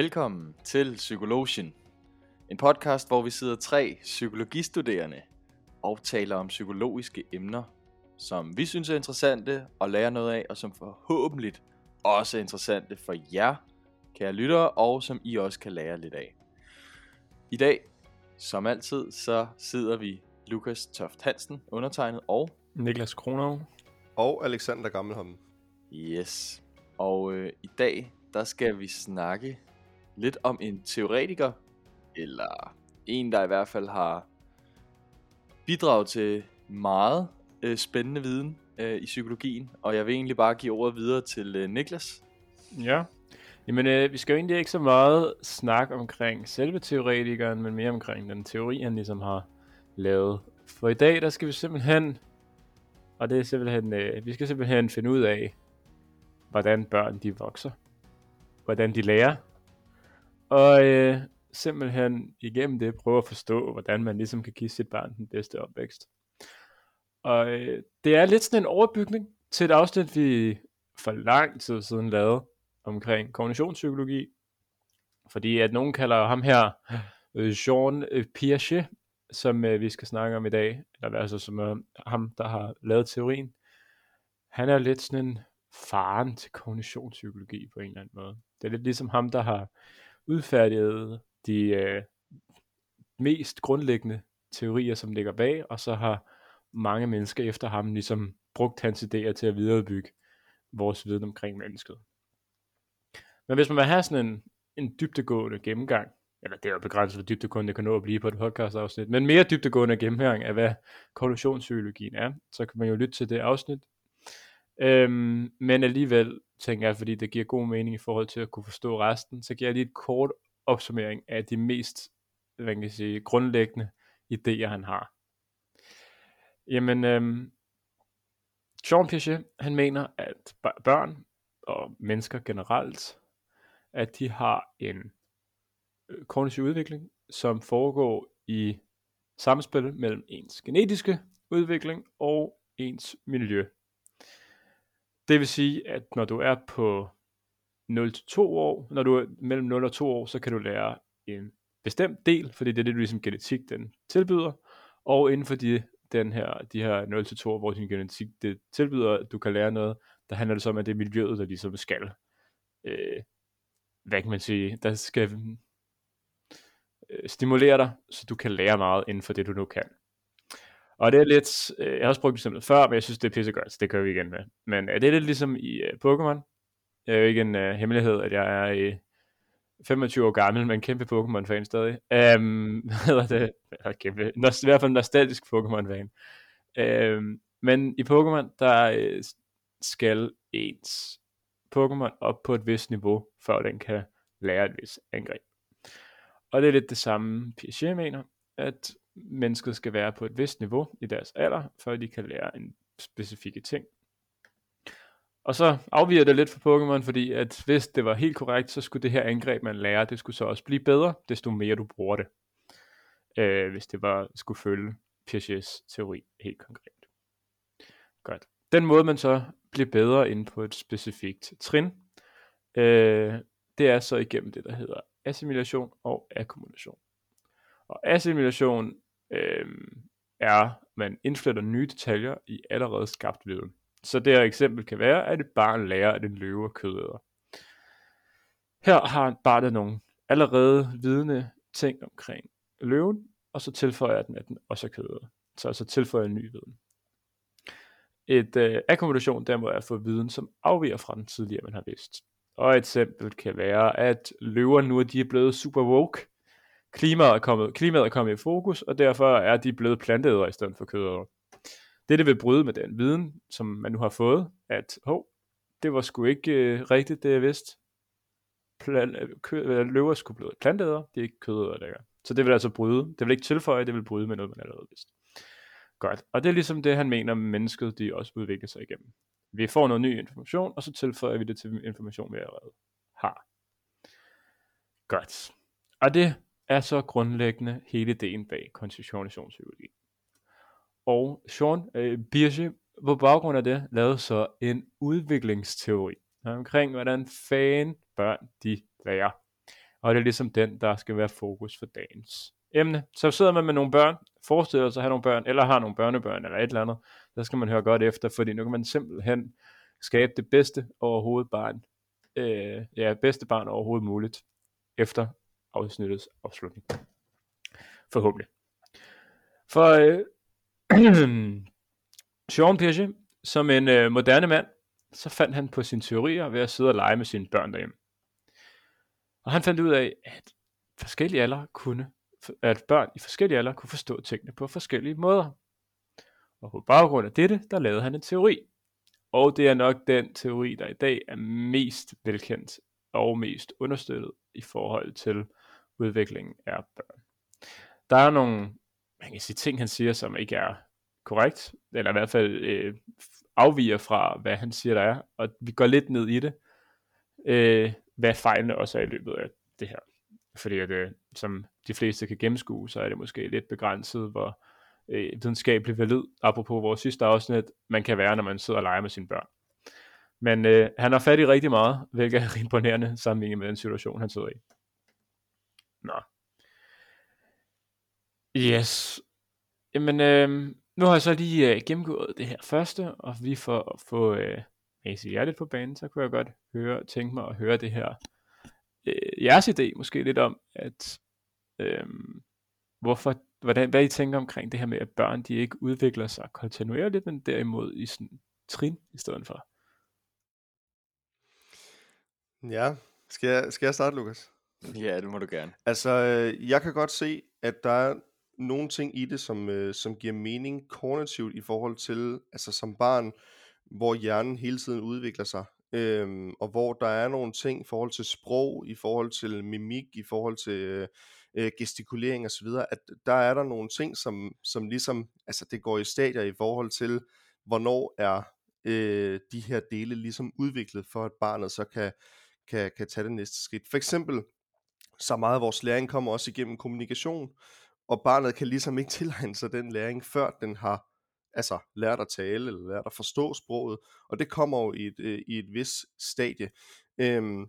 Velkommen til Psykologien. En podcast, hvor vi sidder tre psykologistuderende og taler om psykologiske emner, som vi synes er interessante og lærer noget af, og som forhåbentlig også er interessante for jer, kære lyttere, og som I også kan lære lidt af. I dag, som altid, så sidder vi Lukas Toft Hansen, undertegnet, og Niklas Kronov. Og Alexander Gammelholm. Yes. Og øh, i dag, der skal vi snakke lidt om en teoretiker, eller en, der i hvert fald har bidraget til meget øh, spændende viden øh, i psykologien. Og jeg vil egentlig bare give ordet videre til øh, Niklas. Ja, Jamen, øh, vi skal jo egentlig ikke så meget snakke omkring selve teoretikeren, men mere omkring den teori, han ligesom har lavet. For i dag, der skal vi simpelthen, og det er simpelthen, øh, vi skal simpelthen finde ud af, hvordan børn de vokser, hvordan de lærer, og øh, simpelthen igennem det prøve at forstå, hvordan man ligesom kan give sit barn den bedste opvækst. Og øh, det er lidt sådan en overbygning til et afsnit, vi for lang tid siden lavede omkring kognitionspsykologi. Fordi at nogen kalder ham her øh, Jean øh, Piaget, som øh, vi skal snakke om i dag, eller altså som øh, ham, der har lavet teorien. Han er lidt sådan en faren til kognitionspsykologi på en eller anden måde. Det er lidt ligesom ham, der har udfærdiget de øh, mest grundlæggende teorier, som ligger bag, og så har mange mennesker efter ham ligesom brugt hans idéer til at viderebygge vores viden omkring mennesket. Men hvis man vil have sådan en, en dybtegående gennemgang, eller det er jo begrænset, hvor dybdegående det kan nå at blive på et podcast afsnit, men mere dybdegående gennemgang af, hvad konklusionspsykologien er, så kan man jo lytte til det afsnit. Øhm, men alligevel tænker jeg, fordi det giver god mening i forhold til at kunne forstå resten, så giver jeg lige et kort opsummering af de mest hvad kan jeg sige, grundlæggende idéer, han har. Jamen, øhm, Jean Piaget, han mener, at børn og mennesker generelt, at de har en øh, kognitiv udvikling, som foregår i samspil mellem ens genetiske udvikling og ens miljø. Det vil sige, at når du er på 0-2 år, når du er mellem 0 og 2 år, så kan du lære en bestemt del, fordi det er det, du ligesom genetik den tilbyder, og inden for de, den her, de her 0-2 år, hvor din genetik det tilbyder, at du kan lære noget, der handler det så om, at det er miljøet, der ligesom skal, øh, hvad kan man sige, der skal øh, stimulere dig, så du kan lære meget inden for det, du nu kan. Og det er lidt, øh, jeg har også brugt eksemplet før, men jeg synes, det er pissegodt, så det kører vi igen med. Men er det er lidt ligesom i uh, Pokémon. Det er jo ikke en uh, hemmelighed, at jeg er i 25 år gammel, men kæmpe Pokémon-fan stadig. Um, hvad hedder det? Jeg kæmpe, i hvert fald nostalgisk Pokémon-fan. Um, men i Pokémon, der uh, skal ens Pokémon op på et vist niveau, før den kan lære et vist angreb. Og det er lidt det samme, Piaget mener, at mennesket skal være på et vist niveau i deres alder, før de kan lære en specifikke ting. Og så afviger det lidt fra Pokémon, fordi at hvis det var helt korrekt, så skulle det her angreb, man lærer, det skulle så også blive bedre, desto mere du bruger det. Øh, hvis det var skulle følge Piagets teori helt konkret. Godt. Den måde, man så bliver bedre inde på et specifikt trin, øh, det er så igennem det, der hedder assimilation og akkumulation. Og assimilation øh, er, man indfletter nye detaljer i allerede skabt viden. Så det her eksempel kan være, at et barn lærer, at en løve er kødæder. Her har barnet nogle allerede vidende ting omkring løven, og så tilføjer den, at den også er kødæder. Så altså tilføjer en ny viden. Et øh, akkumulation derimod er at få viden, som afviger fra den tidligere, man har vidst. Og et eksempel kan være, at løver nu er de blevet super woke. Klimaet er kommet, klimaet er kommet i fokus, og derfor er de blevet planteædere i stedet for kødædere. Det, det vil bryde med den viden, som man nu har fået, at hov, det var sgu ikke øh, rigtigt, det jeg vidste. Plan, øh, kø, øh, løver skulle blive planteædere, det er ikke kødædere længere. Så det vil altså bryde. Det vil ikke tilføje, det vil bryde med noget, man allerede vidste. Godt. Og det er ligesom det, han mener, mennesket de også udvikler sig igennem. Vi får noget ny information, og så tilføjer vi det til information, vi allerede har. Godt. Og det er så grundlæggende hele ideen bag konstitutionspsykologi. Og Sean øh, Birge på baggrund af det lavede så en udviklingsteori omkring, hvordan fan børn de lærer. Og det er ligesom den, der skal være fokus for dagens emne. Så sidder man med nogle børn, forestiller sig at have nogle børn, eller har nogle børnebørn, eller et eller andet, så skal man høre godt efter, fordi nu kan man simpelthen skabe det bedste overhovedet barn, øh, ja, bedste barn overhovedet muligt, efter afsnittets afslutning. Forhåbentlig. For øh, Jean Piaget, som en øh, moderne mand, så fandt han på sine teorier ved at sidde og lege med sine børn derhjemme. Og han fandt ud af, at forskellige alder kunne, at børn i forskellige alder kunne forstå tingene på forskellige måder. Og på baggrund af dette, der lavede han en teori. Og det er nok den teori, der i dag er mest velkendt og mest understøttet i forhold til udviklingen af børn. Der er nogle man kan sige, ting, han siger, som ikke er korrekt, eller i hvert fald øh, afviger fra, hvad han siger, der er, og vi går lidt ned i det, øh, hvad fejlene også er i løbet af det her. Fordi at, øh, som de fleste kan gennemskue, så er det måske lidt begrænset, hvor øh, videnskabeligt valid, apropos vores sidste afsnit, man kan være, når man sidder og leger med sine børn. Men øh, han har fat i rigtig meget, hvilket er imponerende sammenlignet med den situation, han sidder i. Nå. Yes. Jamen, øh, nu har jeg så lige øh, gennemgået det her første, og vi får at få øh, AC jer lidt på banen, så kunne jeg godt høre, tænke mig at høre det her. Øh, jeres idé måske lidt om, at øh, hvorfor, hvordan, hvad I tænker omkring det her med, at børn de ikke udvikler sig kontinuerligt, men derimod i sådan trin i stedet for. Ja, skal jeg, skal jeg starte, Lukas? Ja, det må du gerne. Altså, øh, jeg kan godt se, at der er nogle ting i det, som, øh, som giver mening kognitivt i forhold til, altså som barn, hvor hjernen hele tiden udvikler sig, øhm, og hvor der er nogle ting i forhold til sprog, i forhold til mimik, i forhold til øh, øh gestikulering osv., at der er der nogle ting, som, som ligesom, altså det går i stadier i forhold til, hvornår er øh, de her dele ligesom udviklet, for at barnet så kan, kan, kan tage det næste skridt. For eksempel, så meget af vores læring kommer også igennem kommunikation, og barnet kan ligesom ikke tilegne sig den læring, før den har altså lært at tale, eller lært at forstå sproget, og det kommer jo i et, øh, i et vis stadie. Øhm,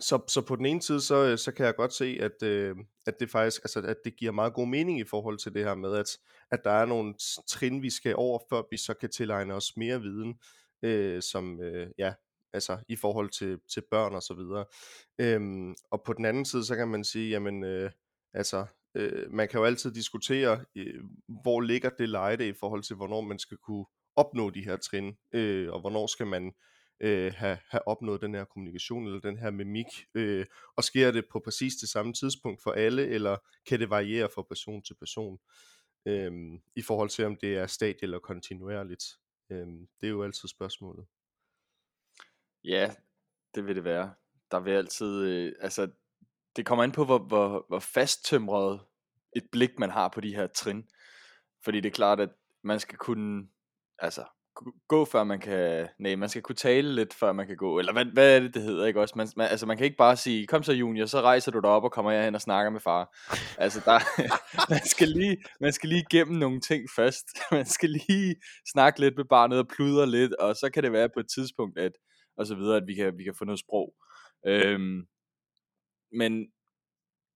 så, så på den ene side, så, øh, så kan jeg godt se, at, øh, at det faktisk, altså at det giver meget god mening i forhold til det her med, at, at der er nogle trin, vi skal over, før vi så kan tilegne os mere viden, øh, som, øh, ja, altså i forhold til, til børn og så videre. Øhm, og på den anden side, så kan man sige, jamen, øh, altså, øh, man kan jo altid diskutere, øh, hvor ligger det lejde i forhold til, hvornår man skal kunne opnå de her trin, øh, og hvornår skal man øh, have, have opnået den her kommunikation eller den her mimik, øh, og sker det på præcis det samme tidspunkt for alle, eller kan det variere fra person til person, øh, i forhold til om det er stadie eller kontinuerligt. Øh, det er jo altid spørgsmålet. Ja, det vil det være. Der vil altid, øh, altså det kommer an på, hvor, hvor, hvor fasttømret et blik man har på de her trin. Fordi det er klart, at man skal kunne, altså, gå før man kan, nej, man skal kunne tale lidt før man kan gå, eller hvad, hvad er det, det hedder, ikke også? Man, man, altså, man kan ikke bare sige, kom så junior, så rejser du dig op og kommer jeg hen og snakker med far. Altså, der, man, skal lige, man skal lige gennem nogle ting først. Man skal lige snakke lidt med barnet og pludre lidt, og så kan det være på et tidspunkt, at, og så videre, at vi kan, vi kan få noget sprog. Øhm, men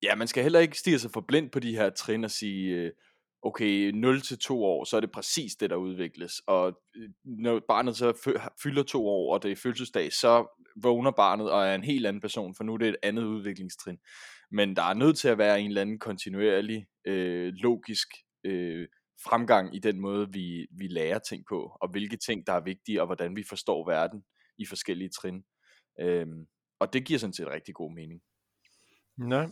ja, man skal heller ikke stige sig for blind på de her trin og sige, øh, okay, 0 til 2 år, så er det præcis det, der udvikles. Og øh, når barnet så fylder to år, og det er fødselsdag, så vågner barnet og er en helt anden person, for nu er det et andet udviklingstrin. Men der er nødt til at være en eller anden kontinuerlig, øh, logisk øh, fremgang i den måde, vi, vi lærer ting på, og hvilke ting, der er vigtige, og hvordan vi forstår verden i forskellige trin. Øhm, og det giver sådan set rigtig god mening. Nej,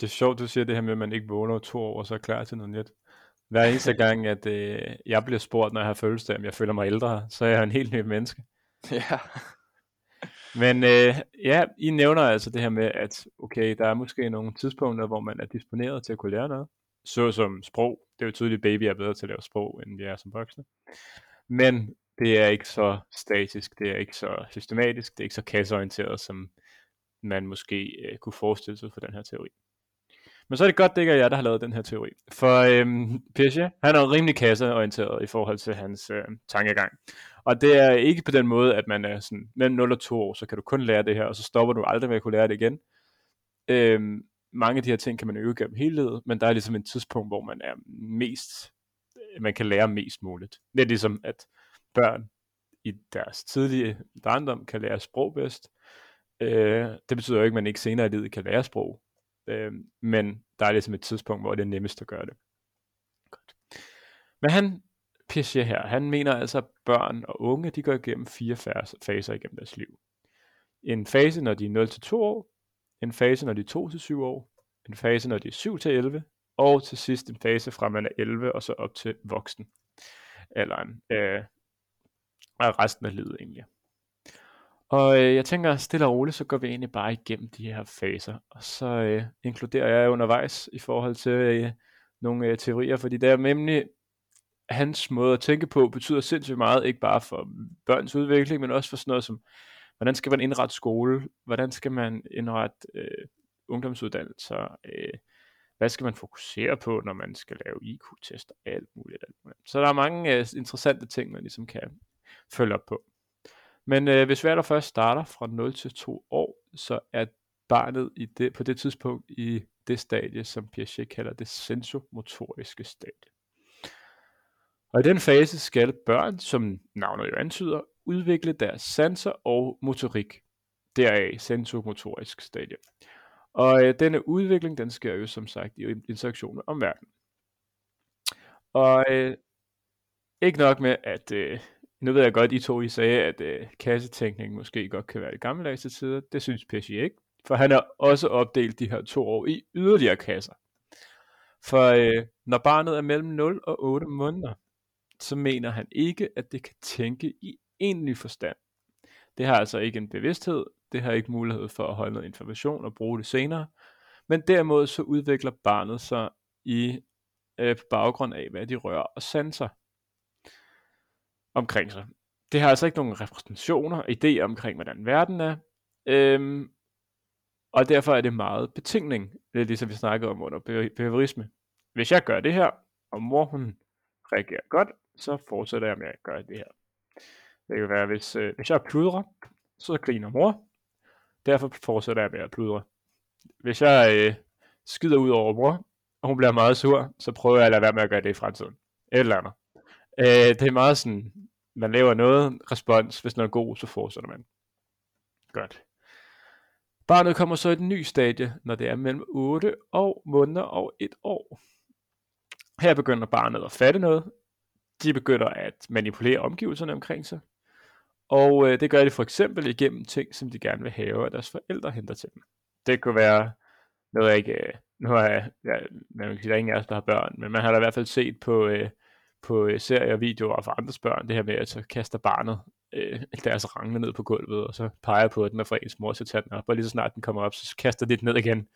det er sjovt, du siger det her med, at man ikke vågner to år, og så er klar til noget nyt. Hver eneste gang, at øh, jeg bliver spurgt, når jeg har følelse om jeg føler mig ældre, så er jeg en helt ny menneske. Ja. Men øh, ja, I nævner altså det her med, at okay, der er måske nogle tidspunkter, hvor man er disponeret til at kunne lære noget. Så som sprog. Det er jo tydeligt, at baby er bedre til at lave sprog, end vi er som voksne. Men det er ikke så statisk, det er ikke så systematisk, det er ikke så kasseorienteret, som man måske øh, kunne forestille sig for den her teori. Men så er det godt, det ikke er jeg, der har lavet den her teori. For øhm, Piaget, han er rimelig kasseorienteret i forhold til hans øh, tankegang. Og det er ikke på den måde, at man er sådan, mellem 0 og 2 år, så kan du kun lære det her, og så stopper du aldrig med at kunne lære det igen. Øhm, mange af de her ting kan man øve gennem hele livet, men der er ligesom et tidspunkt, hvor man er mest, man kan lære mest muligt. Det er ligesom, at børn i deres tidlige barndom kan lære sprog bedst. Øh, det betyder jo ikke, at man ikke senere i livet kan lære sprog. Øh, men der er ligesom et tidspunkt, hvor det er nemmest at gøre det. Godt. Men han, Piaget her, han mener altså, at børn og unge, de går igennem fire faser igennem deres liv. En fase, når de er 0-2 år, en fase, når de er 2-7 år, en fase, når de er 7-11, og til sidst en fase fra man er 11 og så op til voksen alderen. Øh, og resten af livet egentlig. Og øh, jeg tænker, stille og roligt, så går vi egentlig bare igennem de her faser, og så øh, inkluderer jeg undervejs i forhold til øh, nogle øh, teorier, fordi det er nemlig hans måde at tænke på betyder sindssygt meget, ikke bare for børns udvikling, men også for sådan noget som, hvordan skal man indrette skole, hvordan skal man indrette øh, ungdomsuddannelser, øh, hvad skal man fokusere på, når man skal lave IQ-tester, alt muligt, alt muligt. Så der er mange øh, interessante ting, man ligesom kan følge op på. Men øh, hvis vi allerførst starter fra 0 til 2 år, så er barnet i det, på det tidspunkt i det stadie, som Piaget kalder det sensomotoriske stadie. Og i den fase skal børn, som navnet jo antyder, udvikle deres sanser og motorik. Deraf sensomotorisk stadie. Og øh, denne udvikling, den sker jo som sagt i interaktion med omverdenen. Og øh, ikke nok med, at øh, nu ved jeg godt, I to I sagde, at øh, kassetænkning måske godt kan være i gammeldags tider. Det synes Pesci ikke. For han har også opdelt de her to år i yderligere kasser. For øh, når barnet er mellem 0 og 8 måneder, så mener han ikke, at det kan tænke i egentlig forstand. Det har altså ikke en bevidsthed, det har ikke mulighed for at holde noget information og bruge det senere, men derimod så udvikler barnet sig i øh, på baggrund af, hvad de rører og sanser omkring sig. Det har altså ikke nogen repræsentationer, idéer omkring, hvordan verden er, øhm, og derfor er det meget betingning. Det er ligesom vi snakkede om under behaviorisme. Hvis jeg gør det her, og mor hun reagerer godt, så fortsætter jeg med at gøre det her. Det kan være, hvis, øh, hvis jeg pludrer, så griner mor. Derfor fortsætter jeg med at pludre. Hvis jeg øh, skider ud over mor, og hun bliver meget sur, så prøver jeg at lade være med at gøre det i fremtiden. Et eller andet. Øh, det er meget sådan, man laver noget respons, hvis noget er god, så fortsætter man. Godt. Barnet kommer så i et ny stadie, når det er mellem 8 og måneder og 1 år. Her begynder barnet at fatte noget. De begynder at manipulere omgivelserne omkring sig. Og øh, det gør de for eksempel igennem ting, som de gerne vil have, at deres forældre henter til dem. Det kunne være noget, jeg ikke... Øh, nu har jeg, ja, man kan sige, der er ingen af os, der har børn, men man har da i hvert fald set på, øh, på øh, serier og videoer for andres børn, det her med, at så kaster barnet øh, deres rangle ned på gulvet, og så peger på den, er fra ens mor så tager den op, og lige så snart den kommer op, så kaster det den ned igen.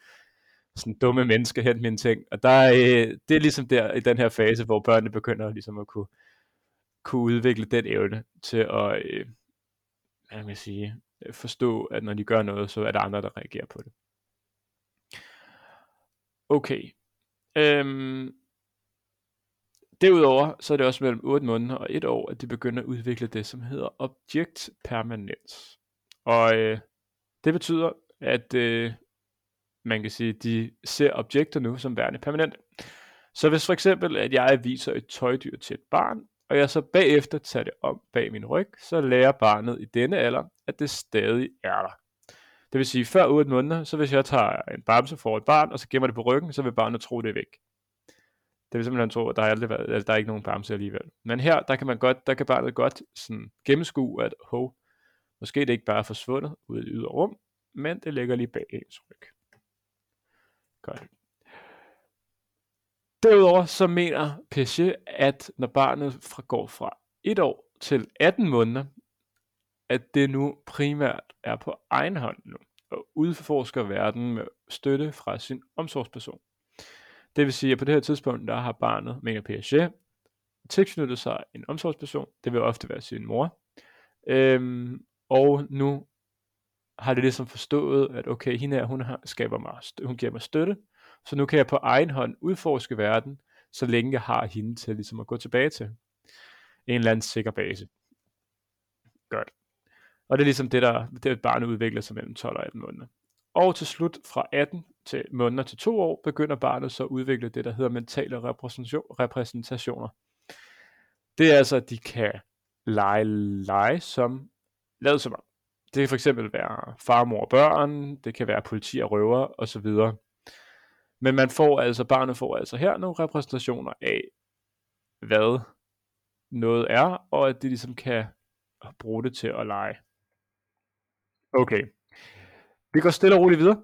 Sådan dumme mennesker, hent mine ting. Og der, øh, det er ligesom der, i den her fase, hvor børnene begynder ligesom at kunne, kunne udvikle den evne til at, øh, hvad kan man sige, forstå, at når de gør noget, så er der andre, der reagerer på det. Okay. Øhm, Derudover så er det også mellem 8 måneder og 1 år, at de begynder at udvikle det, som hedder object permanence. Og øh, det betyder, at øh, man kan sige, at de ser objekter nu som værende permanente. Så hvis for eksempel, at jeg viser et tøjdyr til et barn, og jeg så bagefter tager det om bag min ryg, så lærer barnet i denne alder, at det stadig er der. Det vil sige, før 8 måneder, så hvis jeg tager en bamse for et barn, og så gemmer det på ryggen, så vil barnet tro, det er væk. Det vil simpelthen tro, at der er, aldrig været, altså, der er ikke nogen bamse alligevel. Men her, der kan man godt, der kan barnet godt sådan gennemskue, at hov, måske det ikke bare er forsvundet ud i det ydre rum, men det ligger lige bag ens ryg. Godt. Derudover så mener Piaget, at når barnet fra, går fra 1 år til 18 måneder, at det nu primært er på egen hånd nu, og udforsker verden med støtte fra sin omsorgsperson. Det vil sige, at på det her tidspunkt, der har barnet, mener Piaget, tilknyttet sig en omsorgsperson. Det vil ofte være sin mor. Øhm, og nu har det ligesom forstået, at okay, hende her, hun har, skaber mig, hun giver mig støtte, så nu kan jeg på egen hånd udforske verden, så længe jeg har hende til ligesom at gå tilbage til. En eller anden sikker base. Godt. Og det er ligesom det, der det barnet udvikler sig mellem 12 og 18 måneder. Og til slut fra 18 til måneder til 2 år, begynder barnet så at udvikle det, der hedder mentale repræsentationer. Det er altså, at de kan lege lege som lavet som om. Det kan for eksempel være far, mor og børn, det kan være politi og røver osv. Men man får altså, barnet får altså her nogle repræsentationer af, hvad noget er, og at de ligesom kan bruge det til at lege. Okay. Vi går stille og roligt videre.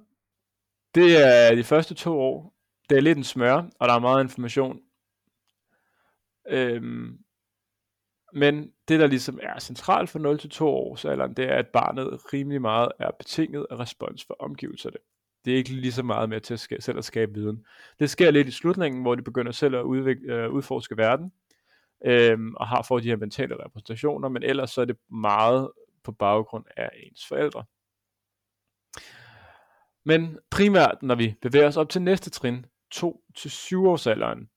Det er de første to år. Det er lidt en smør, og der er meget information. Øhm, men det, der ligesom er centralt for 0-2 års alderen, det er, at barnet rimelig meget er betinget af respons for omgivelserne. Det er ikke lige så meget med til at skabe, selv at skabe viden. Det sker lidt i slutningen, hvor de begynder selv at udvikle, øh, udforske verden, øhm, og har fået de her mentale repræsentationer, men ellers så er det meget på baggrund af ens forældre. Men primært, når vi bevæger os op til næste trin, 2-7 års alderen,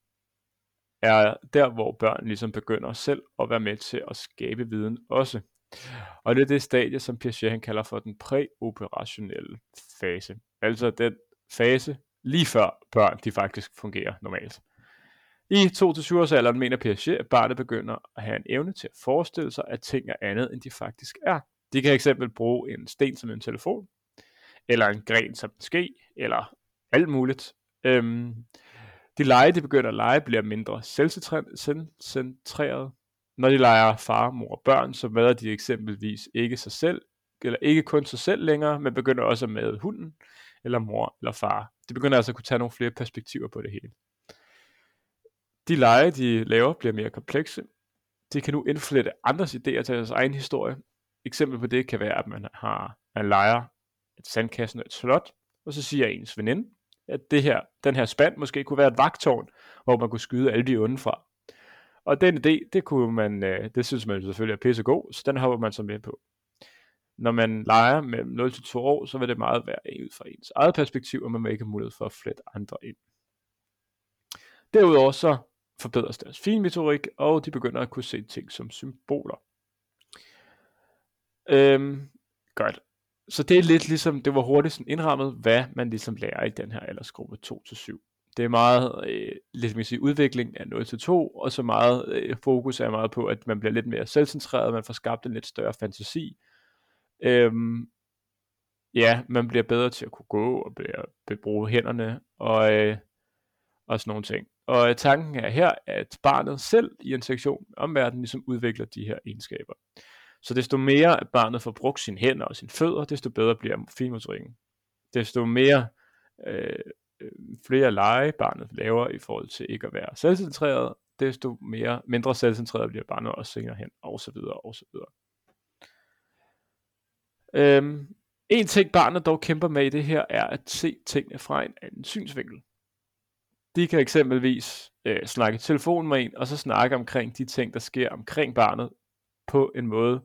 er der, hvor børn ligesom begynder selv at være med til at skabe viden også. Og det er det stadie, som Piaget han kalder for den præoperationelle fase. Altså den fase lige før børn de faktisk fungerer normalt. I 2-7 års alderen mener Piaget, at barnet begynder at have en evne til at forestille sig, at ting er andet, end de faktisk er. De kan eksempel bruge en sten som en telefon, eller en gren som ske, eller alt muligt. Øhm, de lege, de begynder at lege, bliver mindre selvcentreret. Når de leger far, mor og børn, så mader de eksempelvis ikke sig selv, eller ikke kun sig selv længere, men begynder også at made hunden, eller mor eller far. De begynder altså at kunne tage nogle flere perspektiver på det hele. De lege, de laver, bliver mere komplekse. De kan nu indflette andres idéer til deres egen historie. Eksempel på det kan være, at man har man leger et sandkassen og et slot, og så siger ens veninde, at det her, den her spand måske kunne være et vagtårn, hvor man kunne skyde alle de onde fra. Og den idé, det, kunne man, øh, det synes man selvfølgelig er pissegod, så den hopper man så med på. Når man leger mellem 0 til 2 år, så vil det meget være ud fra ens eget perspektiv, og man vil ikke have mulighed for at flette andre ind. Derudover så forbedres deres finmetorik, og de begynder at kunne se ting som symboler. Øhm, godt så det er lidt ligesom, det var hurtigt sådan indrammet, hvad man ligesom lærer i den her aldersgruppe 2-7. Det er meget, øh, lidt man sige, udvikling af 0-2, og så meget øh, fokus er meget på, at man bliver lidt mere selvcentreret, man får skabt en lidt større fantasi. Øhm, ja, man bliver bedre til at kunne gå og bliver, bruge hænderne og, øh, og sådan nogle ting. Og øh, tanken er her, at barnet selv i en sektion om omverdenen ligesom udvikler de her egenskaber. Så desto mere at barnet får brugt sine hænder og sine fødder, desto bedre bliver finmotorikken. Desto mere øh, flere lege barnet laver i forhold til ikke at være selvcentreret, desto mere, mindre selvcentreret bliver barnet også senere hen, og så videre, og så videre. Øhm, en ting barnet dog kæmper med i det her, er at se tingene fra en anden synsvinkel. De kan eksempelvis øh, snakke i telefon med en, og så snakke omkring de ting, der sker omkring barnet, på en måde,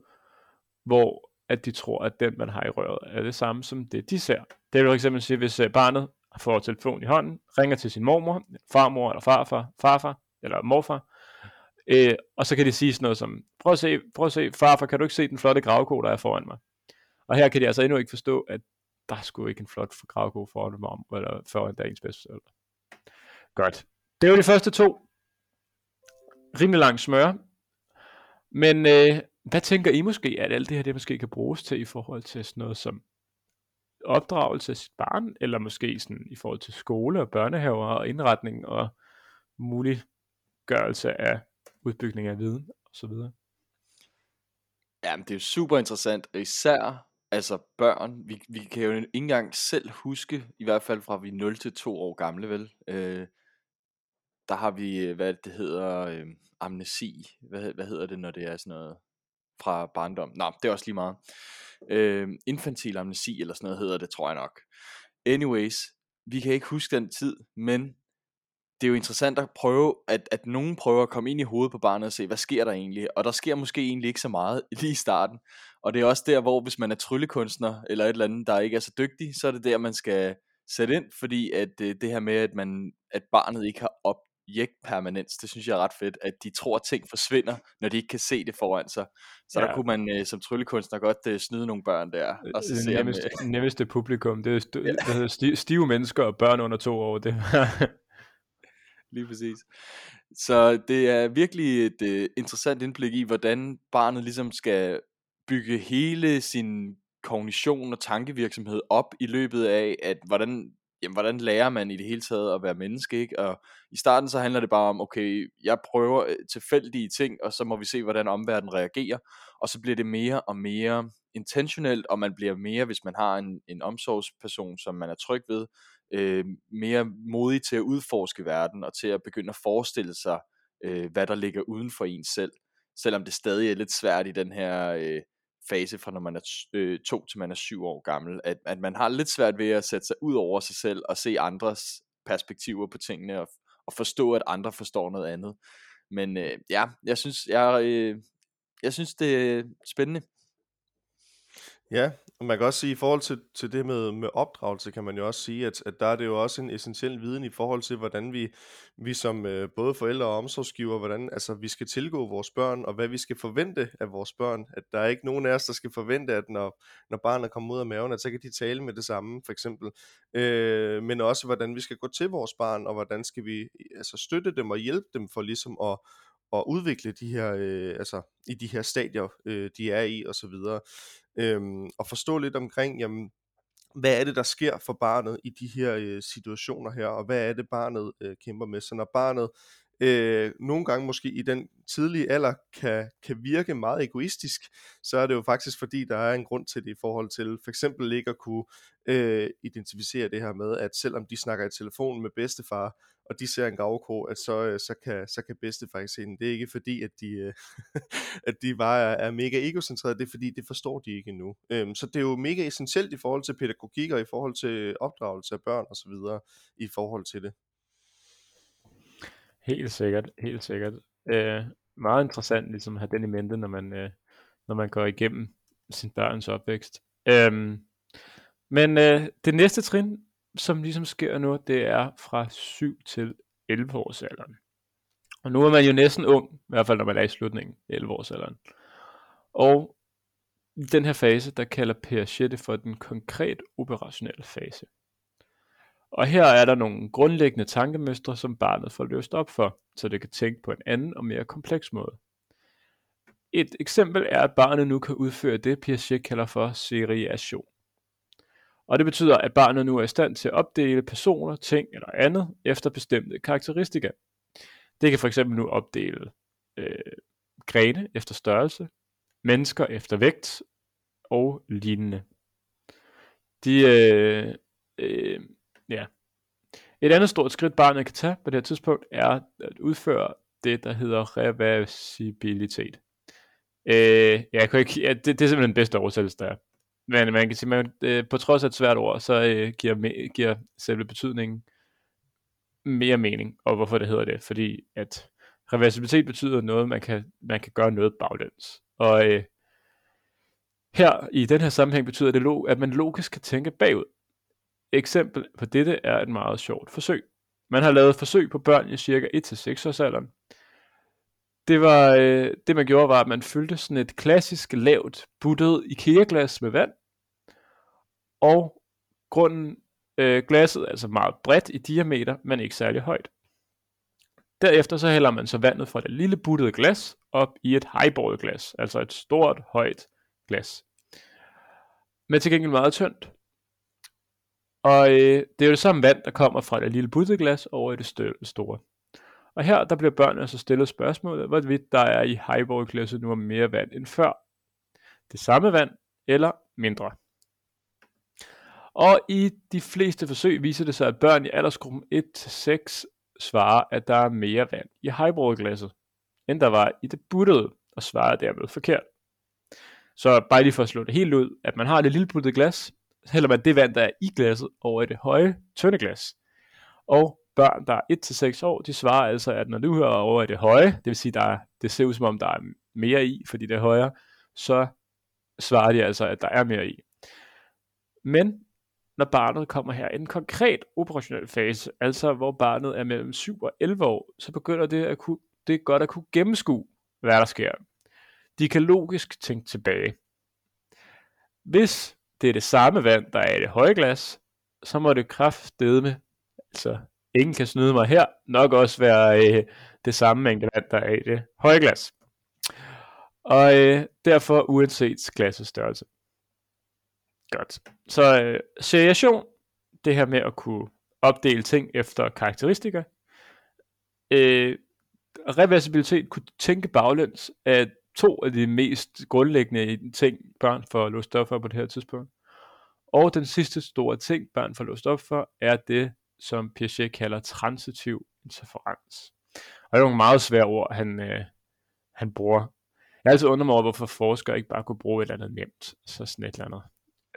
hvor at de tror, at den, man har i røret, er det samme som det, de ser. Det vil for eksempel sige, hvis øh, barnet får telefon i hånden, ringer til sin mormor, farmor eller farfar, farfar eller morfar, øh, og så kan de sige sådan noget som, prøv at se, prøv at se, farfar, kan du ikke se den flotte gravko, der er foran mig? Og her kan de altså endnu ikke forstå, at der er sgu ikke en flot gravko foran mig, eller foran dagens bedste. Godt. Det var de første to. Rimelig lang smør. Men øh, hvad tænker I måske, at alt det her det måske kan bruges til i forhold til sådan noget som opdragelse af sit barn, eller måske sådan i forhold til skole og børnehaver og indretning og muliggørelse af udbygning af viden osv.? Jamen, det er jo super interessant, og især altså børn, vi, vi kan jo ikke engang selv huske, i hvert fald fra vi 0 til 2 år gamle, vel? Øh, der har vi, øh, hvad det hedder, øh, amnesi. Hvad, hvad hedder det, når det er sådan noget fra barndom. Nå, det er også lige meget. Øh, infantil amnesi eller sådan noget hedder det, tror jeg nok. Anyways, vi kan ikke huske den tid, men det er jo interessant at prøve, at, at nogen prøver at komme ind i hovedet på barnet og se, hvad sker der egentlig? Og der sker måske egentlig ikke så meget lige i starten. Og det er også der, hvor hvis man er tryllekunstner eller et eller andet, der ikke er så dygtig, så er det der, man skal sætte ind, fordi at øh, det her med, at, man, at barnet ikke har op, jæk-permanens. Det synes jeg er ret fedt, at de tror, at ting forsvinder, når de ikke kan se det foran sig. Så ja. der kunne man øh, som tryllekunstner godt øh, snyde nogle børn der. Og så det se, om, nemmeste, øh, nemmeste publikum, det er st- der hedder sti- stive mennesker og børn under to år. Det. Lige præcis. Så det er virkelig et uh, interessant indblik i, hvordan barnet ligesom skal bygge hele sin kognition og tankevirksomhed op i løbet af, at hvordan, jamen, hvordan lærer man i det hele taget at være menneske, ikke? Og i starten så handler det bare om, okay, jeg prøver øh, tilfældige ting, og så må vi se, hvordan omverdenen reagerer, og så bliver det mere og mere intentionelt, og man bliver mere, hvis man har en, en omsorgsperson, som man er tryg ved, øh, mere modig til at udforske verden, og til at begynde at forestille sig, øh, hvad der ligger uden for en selv, selvom det stadig er lidt svært i den her øh, fase fra når man er øh, to til man er syv år gammel, at, at man har lidt svært ved at sætte sig ud over sig selv og se andres perspektiver på tingene og, og forstå at andre forstår noget andet. Men øh, ja, jeg synes jeg, øh, jeg synes det er spændende. Ja, og man kan også sige, i forhold til, til det med, med opdragelse, kan man jo også sige, at, at der er det jo også en essentiel viden i forhold til, hvordan vi, vi som øh, både forældre og omsorgsgiver, hvordan altså, vi skal tilgå vores børn, og hvad vi skal forvente af vores børn. At der er ikke nogen af os, der skal forvente, at når, når barnet kommer ud af maven, at så kan de tale med det samme, for eksempel. Øh, men også, hvordan vi skal gå til vores barn, og hvordan skal vi altså, støtte dem og hjælpe dem for ligesom at, at udvikle de her, øh, altså i de her stadier, øh, de er i og så videre. Øhm, og forstå lidt omkring, jamen, hvad er det, der sker for barnet i de her øh, situationer her, og hvad er det, barnet øh, kæmper med. Så når barnet øh, nogle gange måske i den tidlige alder kan, kan virke meget egoistisk, så er det jo faktisk fordi, der er en grund til det i forhold til for eksempel ikke at kunne øh, identificere det her med, at selvom de snakker i telefon med bedstefar, og de ser en gravko, at så, øh, så, kan, så kan bedstefar ikke se den. Det er ikke fordi, at de, øh, at de bare er, er mega egocentrerede, det er fordi, det forstår de ikke endnu. Øhm, så det er jo mega essentielt i forhold til pædagogik og i forhold til opdragelse af børn og så videre i forhold til det. Helt sikkert, helt sikkert. Øh, meget interessant ligesom at have den i mente, når man, øh, når man går igennem sin børns opvækst. Øh, men øh, det næste trin, som ligesom sker nu, det er fra 7 til 11 års alderen. Og nu er man jo næsten ung, i hvert fald når man er i slutningen af 11 års alderen. Og i den her fase, der kalder Piaget det for den konkret operationelle fase. Og her er der nogle grundlæggende tankemønstre, som barnet får løst op for, så det kan tænke på en anden og mere kompleks måde. Et eksempel er, at barnet nu kan udføre det, Piaget kalder for seriation. Og det betyder, at barnet nu er i stand til at opdele personer, ting eller andet efter bestemte karakteristika. Det kan fx nu opdele øh, grene efter størrelse, mennesker efter vægt og lignende. De, øh, øh, ja. Et andet stort skridt, barnet kan tage på det her tidspunkt, er at udføre det, der hedder reversibilitet. Øh, jeg kan ikke, ja, det, det er simpelthen den bedste oversættelse, der er. Men man kan sige, man, øh, på trods af et svært ord, så øh, giver, me, giver selve betydningen mere mening, og hvorfor det hedder det. Fordi at reversibilitet betyder noget, man kan, man kan gøre noget baglæns. Og øh, her i den her sammenhæng betyder det, at man logisk kan tænke bagud. Eksempel på dette er et meget sjovt forsøg. Man har lavet forsøg på børn i cirka 1-6 års alderen. Det, var, øh, det man gjorde var, at man fyldte sådan et klassisk lavt buttet IKEA-glas med vand, og grunden, øh, glasset er altså meget bredt i diameter, men ikke særlig højt. Derefter så hælder man så vandet fra det lille buttede glas op i et highball glas, altså et stort, højt glas. Men til gengæld meget tyndt. Og øh, det er jo det samme vand, der kommer fra det lille butteglas over i det store. Og her der bliver børnene så stillet spørgsmålet, hvorvidt der er i highboret glasset nu mere vand end før. Det samme vand eller mindre. Og i de fleste forsøg viser det sig, at børn i aldersgruppen 1-6 svarer, at der er mere vand i highballglasset, end der var i det buttede, og svarer dermed forkert. Så bare lige for at slå det helt ud, at man har det lille buttede glas, hælder man det vand, der er i glasset, over i det høje, tynde glas. Og børn, der er 1-6 år, de svarer altså, at når du hører over i det høje, det vil sige, der er, det ser ud som om, der er mere i, fordi det er højere, så svarer de altså, at der er mere i. Men når barnet kommer her i en konkret operationel fase, altså hvor barnet er mellem 7 og 11 år, så begynder det, at kunne, det er godt at kunne gennemskue, hvad der sker. De kan logisk tænke tilbage. Hvis det er det samme vand, der er i det høje glas, så må det kraftedme, altså ingen kan snyde mig her, nok også være øh, det samme mængde vand, der er i det høje glas. Og øh, derfor uanset glassets størrelse. Godt. Så øh, seriation, det her med at kunne opdele ting efter karakteristika. Øh, reversibilitet, kunne tænke baglæns, at to af de mest grundlæggende ting, børn får låst op for på det her tidspunkt. Og den sidste store ting, børn får låst op for, er det, som Piaget kalder transitiv interferens. Og det er nogle meget svære ord, han, øh, han bruger. Jeg har altid undret mig over, hvorfor forskere ikke bare kunne bruge et eller andet nemt, så sådan et eller andet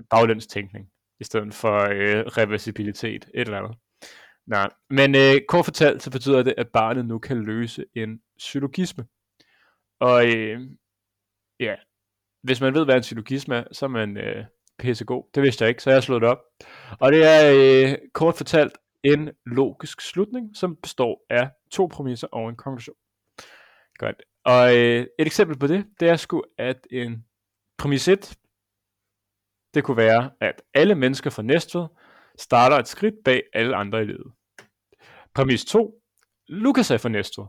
baglæns tænkning, i stedet for øh, reversibilitet, et eller andet. Nej, men øh, kort fortalt, så betyder det, at barnet nu kan løse en syllogisme. Og øh, ja, hvis man ved, hvad en syllogisme er, så er man øh, pissegod. Det vidste jeg ikke, så jeg har slået det op. Og det er øh, kort fortalt en logisk slutning, som består af to præmisser og en konklusion. Godt. Og øh, et eksempel på det, det er sgu, at en præmis 1, det kunne være, at alle mennesker fra Næstved starter et skridt bag alle andre i livet. Præmis 2. Lukas er fra Næstved.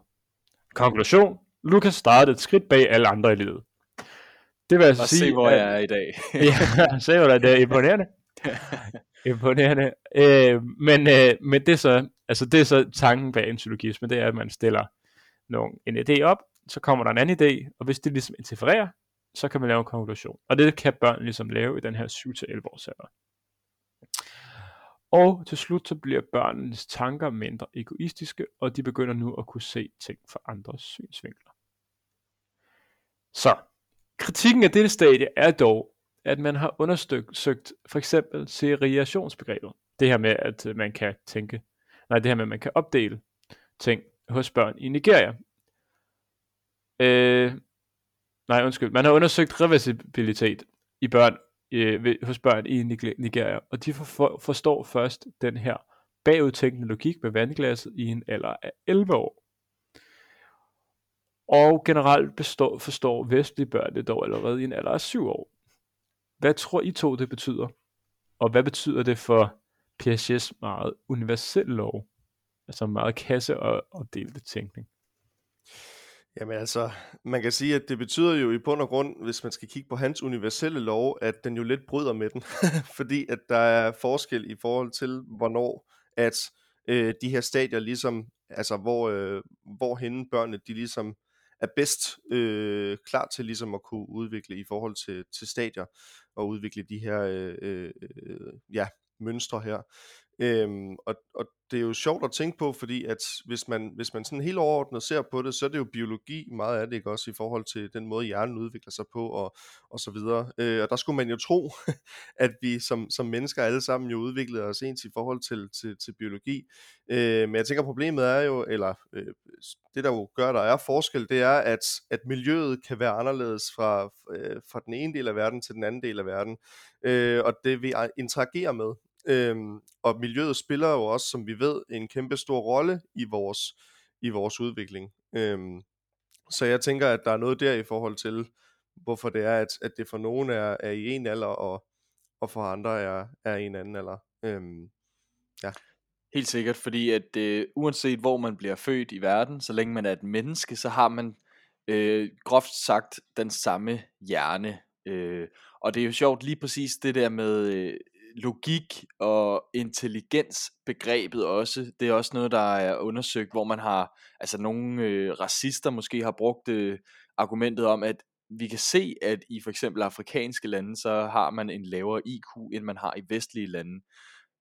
Konklusion. Lukas startede et skridt bag alle andre i livet. Det vil altså sige, se, hvor at, jeg er i dag. ja, se, hvor det er imponerende. imponerende. Øh, men, øh, men det er så, altså det er så tanken bag en syllogisme, det er, at man stiller nogle, en idé op, så kommer der en anden idé, og hvis det ligesom interfererer, så kan man lave en konklusion. Og det kan børn ligesom lave i den her 7-11 års alder. Og til slut så bliver børnenes tanker mindre egoistiske, og de begynder nu at kunne se ting fra andres synsvinkler. Så, kritikken af dette stadie er dog, at man har undersøgt for eksempel seriationsbegrebet. Det her med, at øh, man kan tænke, nej, det her med, at man kan opdele ting hos børn i Nigeria. Øh, nej, undskyld. Man har undersøgt reversibilitet i børn øh, hos børn i Nigeria, og de for, forstår først den her bagudtænkende logik med vandglasset i en alder af 11 år. Og generelt består, forstår vestlige børn det dog allerede i en alder af 7 år. Hvad tror I to det betyder? Og hvad betyder det for Piagets meget universelle lov? Altså meget kasse- og opdelte tænkning. Jamen altså, man kan sige, at det betyder jo i bund og grund, hvis man skal kigge på hans universelle lov, at den jo lidt bryder med den. Fordi at der er forskel i forhold til, hvornår at øh, de her stadier ligesom, altså hvor, øh, hvorhenne børnene, de ligesom er bedst øh, klar til ligesom at kunne udvikle i forhold til, til stadier, og udvikle de her øh, øh, øh ja, mønstre her. Øhm, og, og det er jo sjovt at tænke på, fordi at hvis man, hvis man sådan helt overordnet ser på det, så er det jo biologi meget af det, ikke også, i forhold til den måde, hjernen udvikler sig på, og, og så videre. Øh, og der skulle man jo tro, at vi som, som mennesker alle sammen jo udviklede os ens i forhold til, til, til biologi. Øh, men jeg tænker, problemet er jo, eller øh, det der jo gør, der er forskel, det er, at, at miljøet kan være anderledes fra, øh, fra den ene del af verden til den anden del af verden. Øh, og det vi ah, interagerer med, Øhm, og miljøet spiller jo også, som vi ved, en kæmpe stor rolle i vores, i vores udvikling. Øhm, så jeg tænker, at der er noget der i forhold til, hvorfor det er, at, at det for nogen er, er i en alder, og, og for andre er, er i en anden alder. Øhm, ja. Helt sikkert, fordi at øh, uanset hvor man bliver født i verden, så længe man er et menneske, så har man øh, groft sagt den samme hjerne. Øh, og det er jo sjovt lige præcis det der med øh, logik og intelligens begrebet også. Det er også noget, der er undersøgt, hvor man har, altså nogle øh, racister måske har brugt øh, argumentet om, at vi kan se, at i for eksempel afrikanske lande, så har man en lavere IQ, end man har i vestlige lande.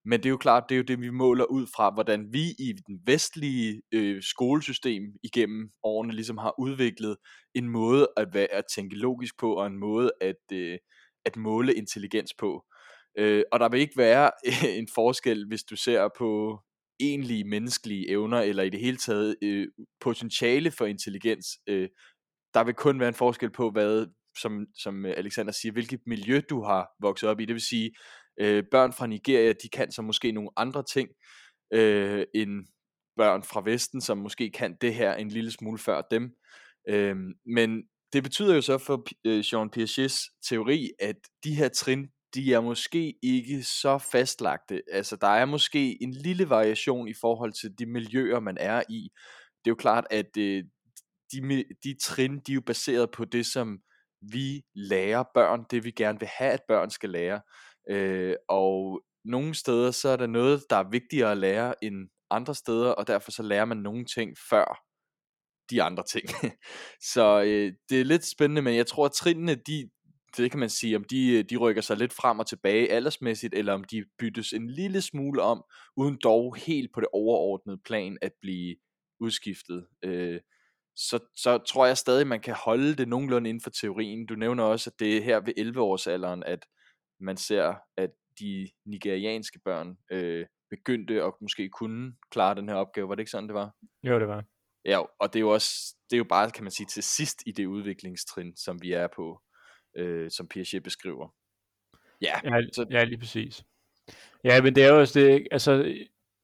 Men det er jo klart, det er jo det, vi måler ud fra, hvordan vi i den vestlige øh, skolesystem igennem årene ligesom har udviklet en måde at, være, at tænke logisk på, og en måde at, øh, at måle intelligens på. Øh, og der vil ikke være en forskel, hvis du ser på egentlige menneskelige evner, eller i det hele taget øh, potentiale for intelligens. Øh, der vil kun være en forskel på, hvad, som, som Alexander siger, hvilket miljø du har vokset op i. Det vil sige, Øh, børn fra Nigeria, de kan så måske nogle andre ting, øh, end børn fra Vesten, som måske kan det her en lille smule før dem. Øh, men det betyder jo så for øh, Jean Piagets teori, at de her trin, de er måske ikke så fastlagte. Altså, der er måske en lille variation i forhold til de miljøer, man er i. Det er jo klart, at øh, de, de trin, de er jo baseret på det, som vi lærer børn, det vi gerne vil have, at børn skal lære. Øh, og nogle steder, så er der noget, der er vigtigere at lære end andre steder, og derfor så lærer man nogle ting før de andre ting. så øh, det er lidt spændende, men jeg tror, at trinene, de, det kan man sige, om de, de rykker sig lidt frem og tilbage aldersmæssigt, eller om de byttes en lille smule om, uden dog helt på det overordnede plan at blive udskiftet. Øh, så, så tror jeg stadig, man kan holde det nogenlunde inden for teorien. Du nævner også, at det er her ved 11-årsalderen, at man ser, at de nigerianske børn øh, begyndte at måske kunne klare den her opgave. Var det ikke sådan, det var? Jo, det var. Ja, og det er jo også, det er jo bare, kan man sige, til sidst i det udviklingstrin, som vi er på, øh, som Piaget beskriver. Ja, ja, så... ja, lige præcis. Ja, men det er jo også det, altså,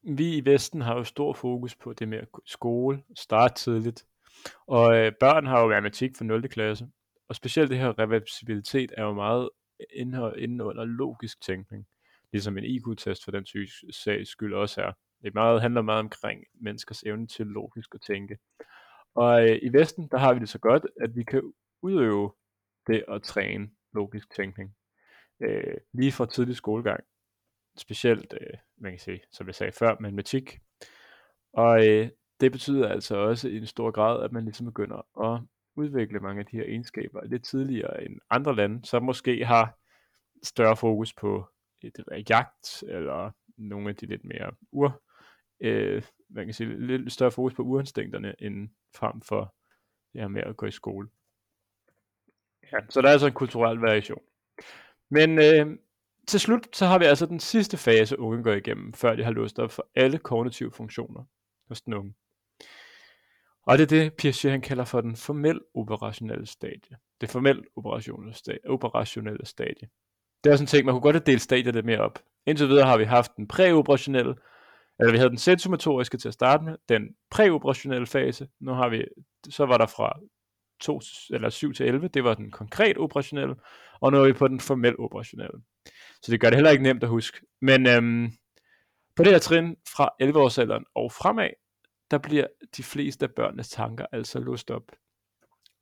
vi i Vesten har jo stor fokus på det med skole, start tidligt, og øh, børn har jo matematik for 0. klasse, og specielt det her reversibilitet er jo meget inden under logisk tænkning, ligesom en IQ-test for den sags skyld også er. Det meget, handler meget omkring menneskers evne til logisk at tænke. Og øh, i Vesten, der har vi det så godt, at vi kan udøve det at træne logisk tænkning. Øh, lige fra tidlig skolegang. Specielt, øh, man kan sige, som jeg sagde før, matematik. Og øh, det betyder altså også i en stor grad, at man ligesom begynder at udvikle mange af de her egenskaber lidt tidligere end andre lande, som måske har større fokus på øh, det der, jagt, eller nogle af de lidt mere ur, øh, man kan sige, lidt større fokus på urinstinkterne, end frem for det her med at gå i skole. Ja, så der er altså en kulturel variation. Men øh, til slut, så har vi altså den sidste fase, unge går igennem, før de har låst op for alle kognitive funktioner hos den unge. Og det er det, Piaget han kalder for den formel operationelle stadie. Det formel operationelle stadie. operationelle stadie. Det er sådan en ting, man kunne godt have delt stadier lidt mere op. Indtil videre har vi haft den præoperationelle, eller vi havde den sensomotoriske til at starte med, den præoperationelle fase. Nu har vi, så var der fra 2, eller 7 til 11, det var den konkret operationelle, og nu er vi på den formel operationelle. Så det gør det heller ikke nemt at huske. Men øhm, på det her trin fra 11-årsalderen og fremad, der bliver de fleste af børnenes tanker altså låst op.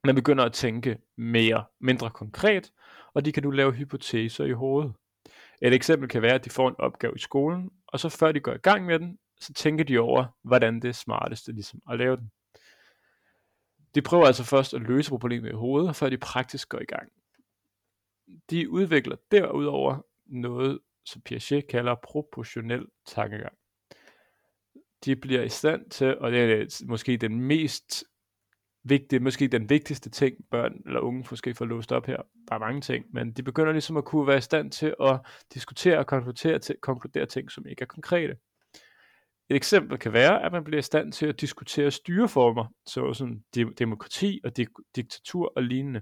Man begynder at tænke mere, mindre konkret, og de kan nu lave hypoteser i hovedet. Et eksempel kan være, at de får en opgave i skolen, og så før de går i gang med den, så tænker de over, hvordan det er smarteste ligesom at lave den. De prøver altså først at løse problemet i hovedet, før de praktisk går i gang. De udvikler derudover noget, som Piaget kalder proportionel tankegang de bliver i stand til, og det er måske den mest vigtige, måske den vigtigste ting, børn eller unge måske får låst op her. Der er mange ting, men de begynder ligesom at kunne være i stand til at diskutere og konkludere, konkludere ting, som ikke er konkrete. Et eksempel kan være, at man bliver i stand til at diskutere styreformer, såsom demokrati og dik- diktatur og lignende.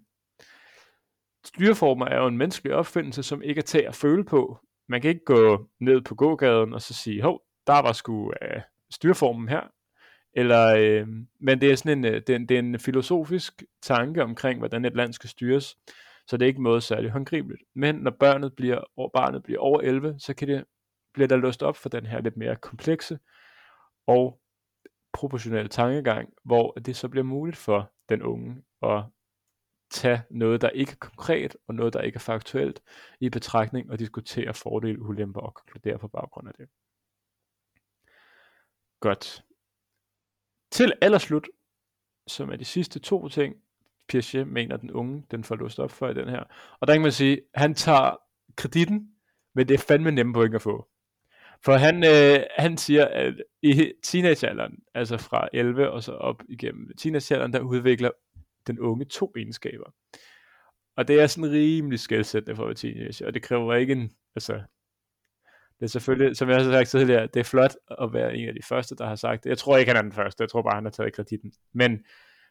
Styreformer er jo en menneskelig opfindelse, som ikke er til at føle på. Man kan ikke gå ned på gågaden og så sige, hov, der var sgu øh, styreformen her. Eller, øh, men det er sådan en, øh, det, er, det er en filosofisk tanke omkring, hvordan et land skal styres, så det er ikke noget særligt håndgribeligt. Men når barnet bliver, barnet bliver over 11, så kan det, bliver der låst op for den her lidt mere komplekse og proportionel tankegang, hvor det så bliver muligt for den unge at tage noget, der ikke er konkret, og noget, der ikke er faktuelt, i betragtning og diskutere fordele, ulemper og konkludere på baggrund af det. Godt. Til allerslut, som er de sidste to ting, Piaget mener, den unge, den får låst op for i den her. Og der kan man sige, han tager kreditten, men det er fandme nemme point at få. For han, øh, han siger, at i teenagealderen, altså fra 11 og så op igennem teenagealderen, der udvikler den unge to egenskaber. Og det er sådan rimelig skældsættende for at være teenager, og det kræver ikke en, altså, det er selvfølgelig, som jeg har sagt tidligere, det er flot at være en af de første, der har sagt det. Jeg tror ikke, han er den første. Jeg tror bare, han har taget kreditten. Men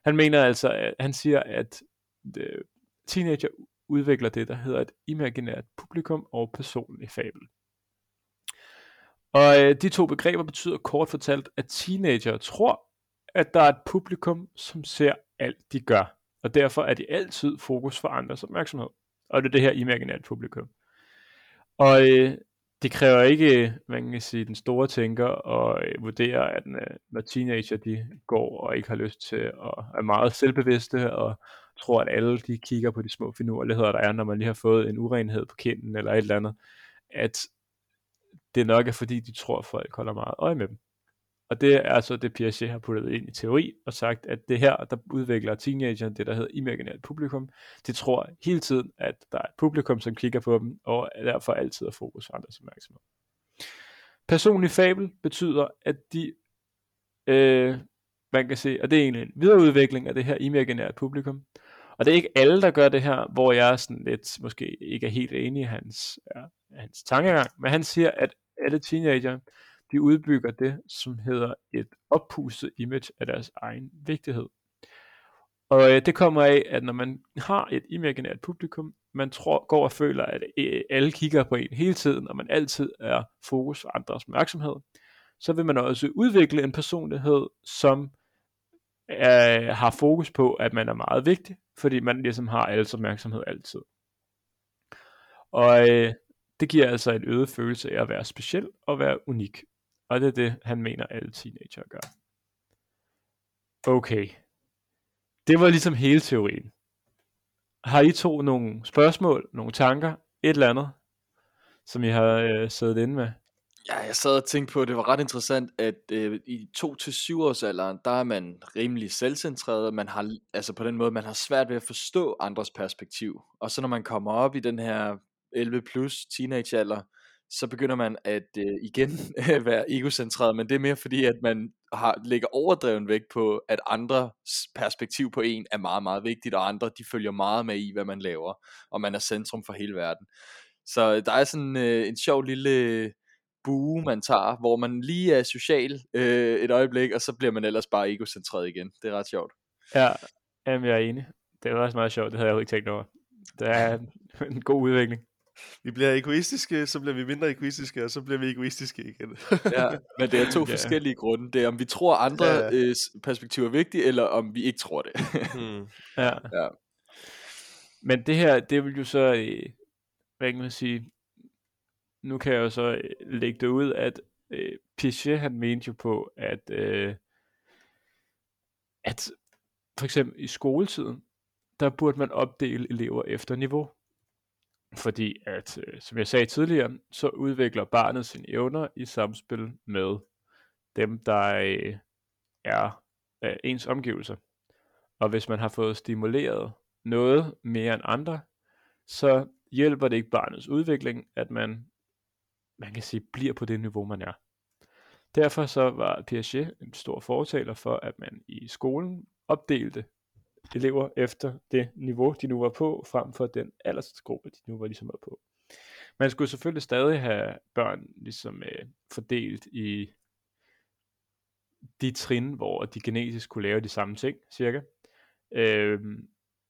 han mener altså, at han siger, at øh, teenager udvikler det, der hedder et imaginært publikum og personlig fabel. Og øh, de to begreber betyder kort fortalt, at teenager tror, at der er et publikum, som ser alt de gør, og derfor er de altid fokus for andres opmærksomhed. Og det er det her imaginært publikum. Og øh, det kræver ikke, øh, man kan sige, den store tænker og øh, vurdere, at øh, når teenager de går og ikke har lyst til og er meget selvbevidste og tror, at alle de kigger på de små finurligheder, der er, når man lige har fået en urenhed på kinden eller et eller andet, at det nok er fordi, de tror, at folk holder meget øje med dem. Og det er altså det, Piaget har puttet ind i teori, og sagt, at det her, der udvikler teenageren, det der hedder imaginært publikum, de tror hele tiden, at der er et publikum, som kigger på dem, og derfor altid er fokus på andres opmærksomhed. Personlig fabel betyder, at de, øh, man kan se, og det er egentlig en videreudvikling af det her imaginære publikum, og det er ikke alle, der gør det her, hvor jeg er sådan lidt, måske ikke er helt enig i hans, ja, hans tankegang, men han siger, at alle teenager, de udbygger det, som hedder et oppustet image af deres egen vigtighed. Og øh, det kommer af, at når man har et imaginært publikum, man tror, går og føler, at øh, alle kigger på en hele tiden, og man altid er fokus for andres opmærksomhed, så vil man også udvikle en personlighed, som øh, har fokus på, at man er meget vigtig, fordi man ligesom har alles opmærksomhed altid. Og øh, det giver altså en øget følelse af at være speciel og være unik. Og det er det, han mener, alle teenager gør. Okay. Det var ligesom hele teorien. Har I to nogle spørgsmål, nogle tanker, et eller andet, som I har øh, siddet inde med? Ja, jeg sad og tænkte på, at det var ret interessant, at øh, i 2-7 års alderen, der er man rimelig selvcentreret, man har, altså på den måde, man har svært ved at forstå andres perspektiv. Og så når man kommer op i den her 11 plus teenagealder, så begynder man at øh, igen være egocentreret, men det er mere fordi, at man har, lægger overdreven vægt på, at andres perspektiv på en er meget, meget vigtigt, og andre de følger meget med i, hvad man laver, og man er centrum for hele verden. Så øh, der er sådan øh, en sjov lille øh, bue, man tager, hvor man lige er social øh, et øjeblik, og så bliver man ellers bare egocentreret igen. Det er ret sjovt. Ja, jamen, jeg er enig. Det er også meget sjovt, det havde jeg jo ikke tænkt over. Det er en god udvikling. Vi bliver egoistiske, så bliver vi mindre egoistiske, og så bliver vi egoistiske igen. ja, men det er to ja. forskellige grunde. Det er, om vi tror, andre ja. øh, perspektiver er vigtige, eller om vi ikke tror det. hmm. ja. ja. Men det her, det vil jo så, øh, hvad kan man sige, nu kan jeg jo så øh, lægge det ud, at øh, Piaget, han mente jo på, at, øh, at for eksempel i skoletiden, der burde man opdele elever efter niveau. Fordi at, øh, som jeg sagde tidligere, så udvikler barnet sine evner i samspil med dem, der øh, er øh, ens omgivelser. Og hvis man har fået stimuleret noget mere end andre, så hjælper det ikke barnets udvikling, at man, man kan sige, bliver på det niveau, man er. Derfor så var Piaget en stor fortaler for, at man i skolen opdelte elever efter det niveau, de nu var på, frem for den aldersgruppe, de nu var ligesom var på. Man skulle selvfølgelig stadig have børn ligesom øh, fordelt i de trin, hvor de genetisk kunne lave de samme ting, cirka. Øh,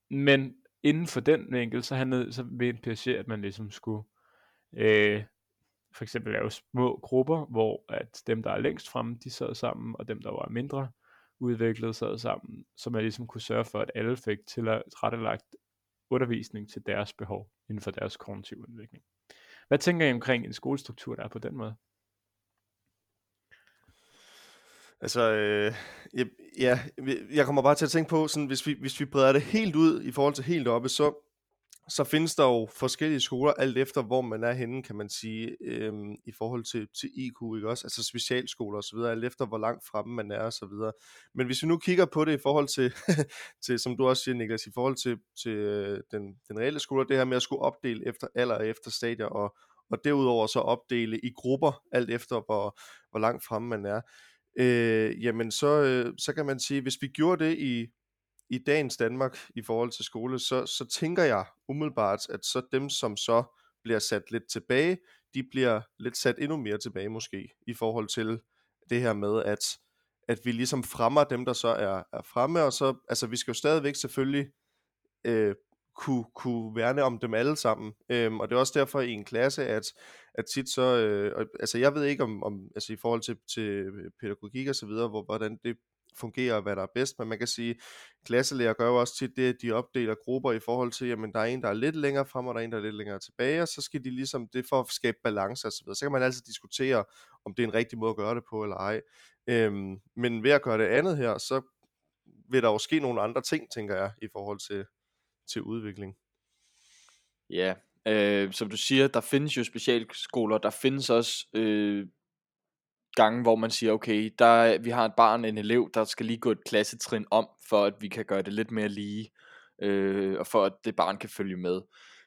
men inden for den vinkel, så handlede så ved en Piaget, at man ligesom skulle øh, for eksempel lave små grupper, hvor at dem, der er længst fremme, de sad sammen, og dem, der var mindre udviklede sig sammen, så man ligesom kunne sørge for, at alle fik tilrettelagt undervisning til deres behov inden for deres kognitive udvikling. Hvad tænker I omkring en skolestruktur, der er på den måde? Altså, øh, ja, jeg kommer bare til at tænke på, sådan, hvis, vi, hvis vi breder det helt ud i forhold til helt oppe, så så findes der jo forskellige skoler, alt efter hvor man er henne, kan man sige, øhm, i forhold til, til IQ, ikke også? Altså specialskoler osv., alt efter hvor langt fremme man er osv. Men hvis vi nu kigger på det i forhold til, til som du også siger, Niklas, i forhold til, til øh, den, den reelle skole, det her med at skulle opdele efter alder og efter stadier, og, og derudover så opdele i grupper, alt efter hvor, hvor langt fremme man er, øh, jamen så, øh, så kan man sige, hvis vi gjorde det i i dagens Danmark i forhold til skole, så, så tænker jeg umiddelbart, at så dem, som så bliver sat lidt tilbage, de bliver lidt sat endnu mere tilbage måske, i forhold til det her med, at, at vi ligesom fremmer dem, der så er, er fremme, og så, altså vi skal jo stadigvæk selvfølgelig øh, kunne, kunne værne om dem alle sammen. Øhm, og det er også derfor i en klasse, at, at tit så, øh, altså jeg ved ikke om, om altså i forhold til, til pædagogik og så videre, hvor, hvordan det fungerer, og hvad der er bedst, men man kan sige, klasselærer gør jo også tit det, at de opdeler grupper i forhold til, jamen der er en, der er lidt længere frem, og der er en, der er lidt længere tilbage, og så skal de ligesom, det for at skabe balance og så videre. Så kan man altid diskutere, om det er en rigtig måde at gøre det på, eller ej. Øhm, men ved at gøre det andet her, så vil der jo ske nogle andre ting, tænker jeg, i forhold til, til udvikling. Ja, øh, som du siger, der findes jo specialskoler, der findes også øh, gange, hvor man siger, okay, der, vi har et barn, en elev, der skal lige gå et klassetrin om, for at vi kan gøre det lidt mere lige, øh, og for at det barn kan følge med.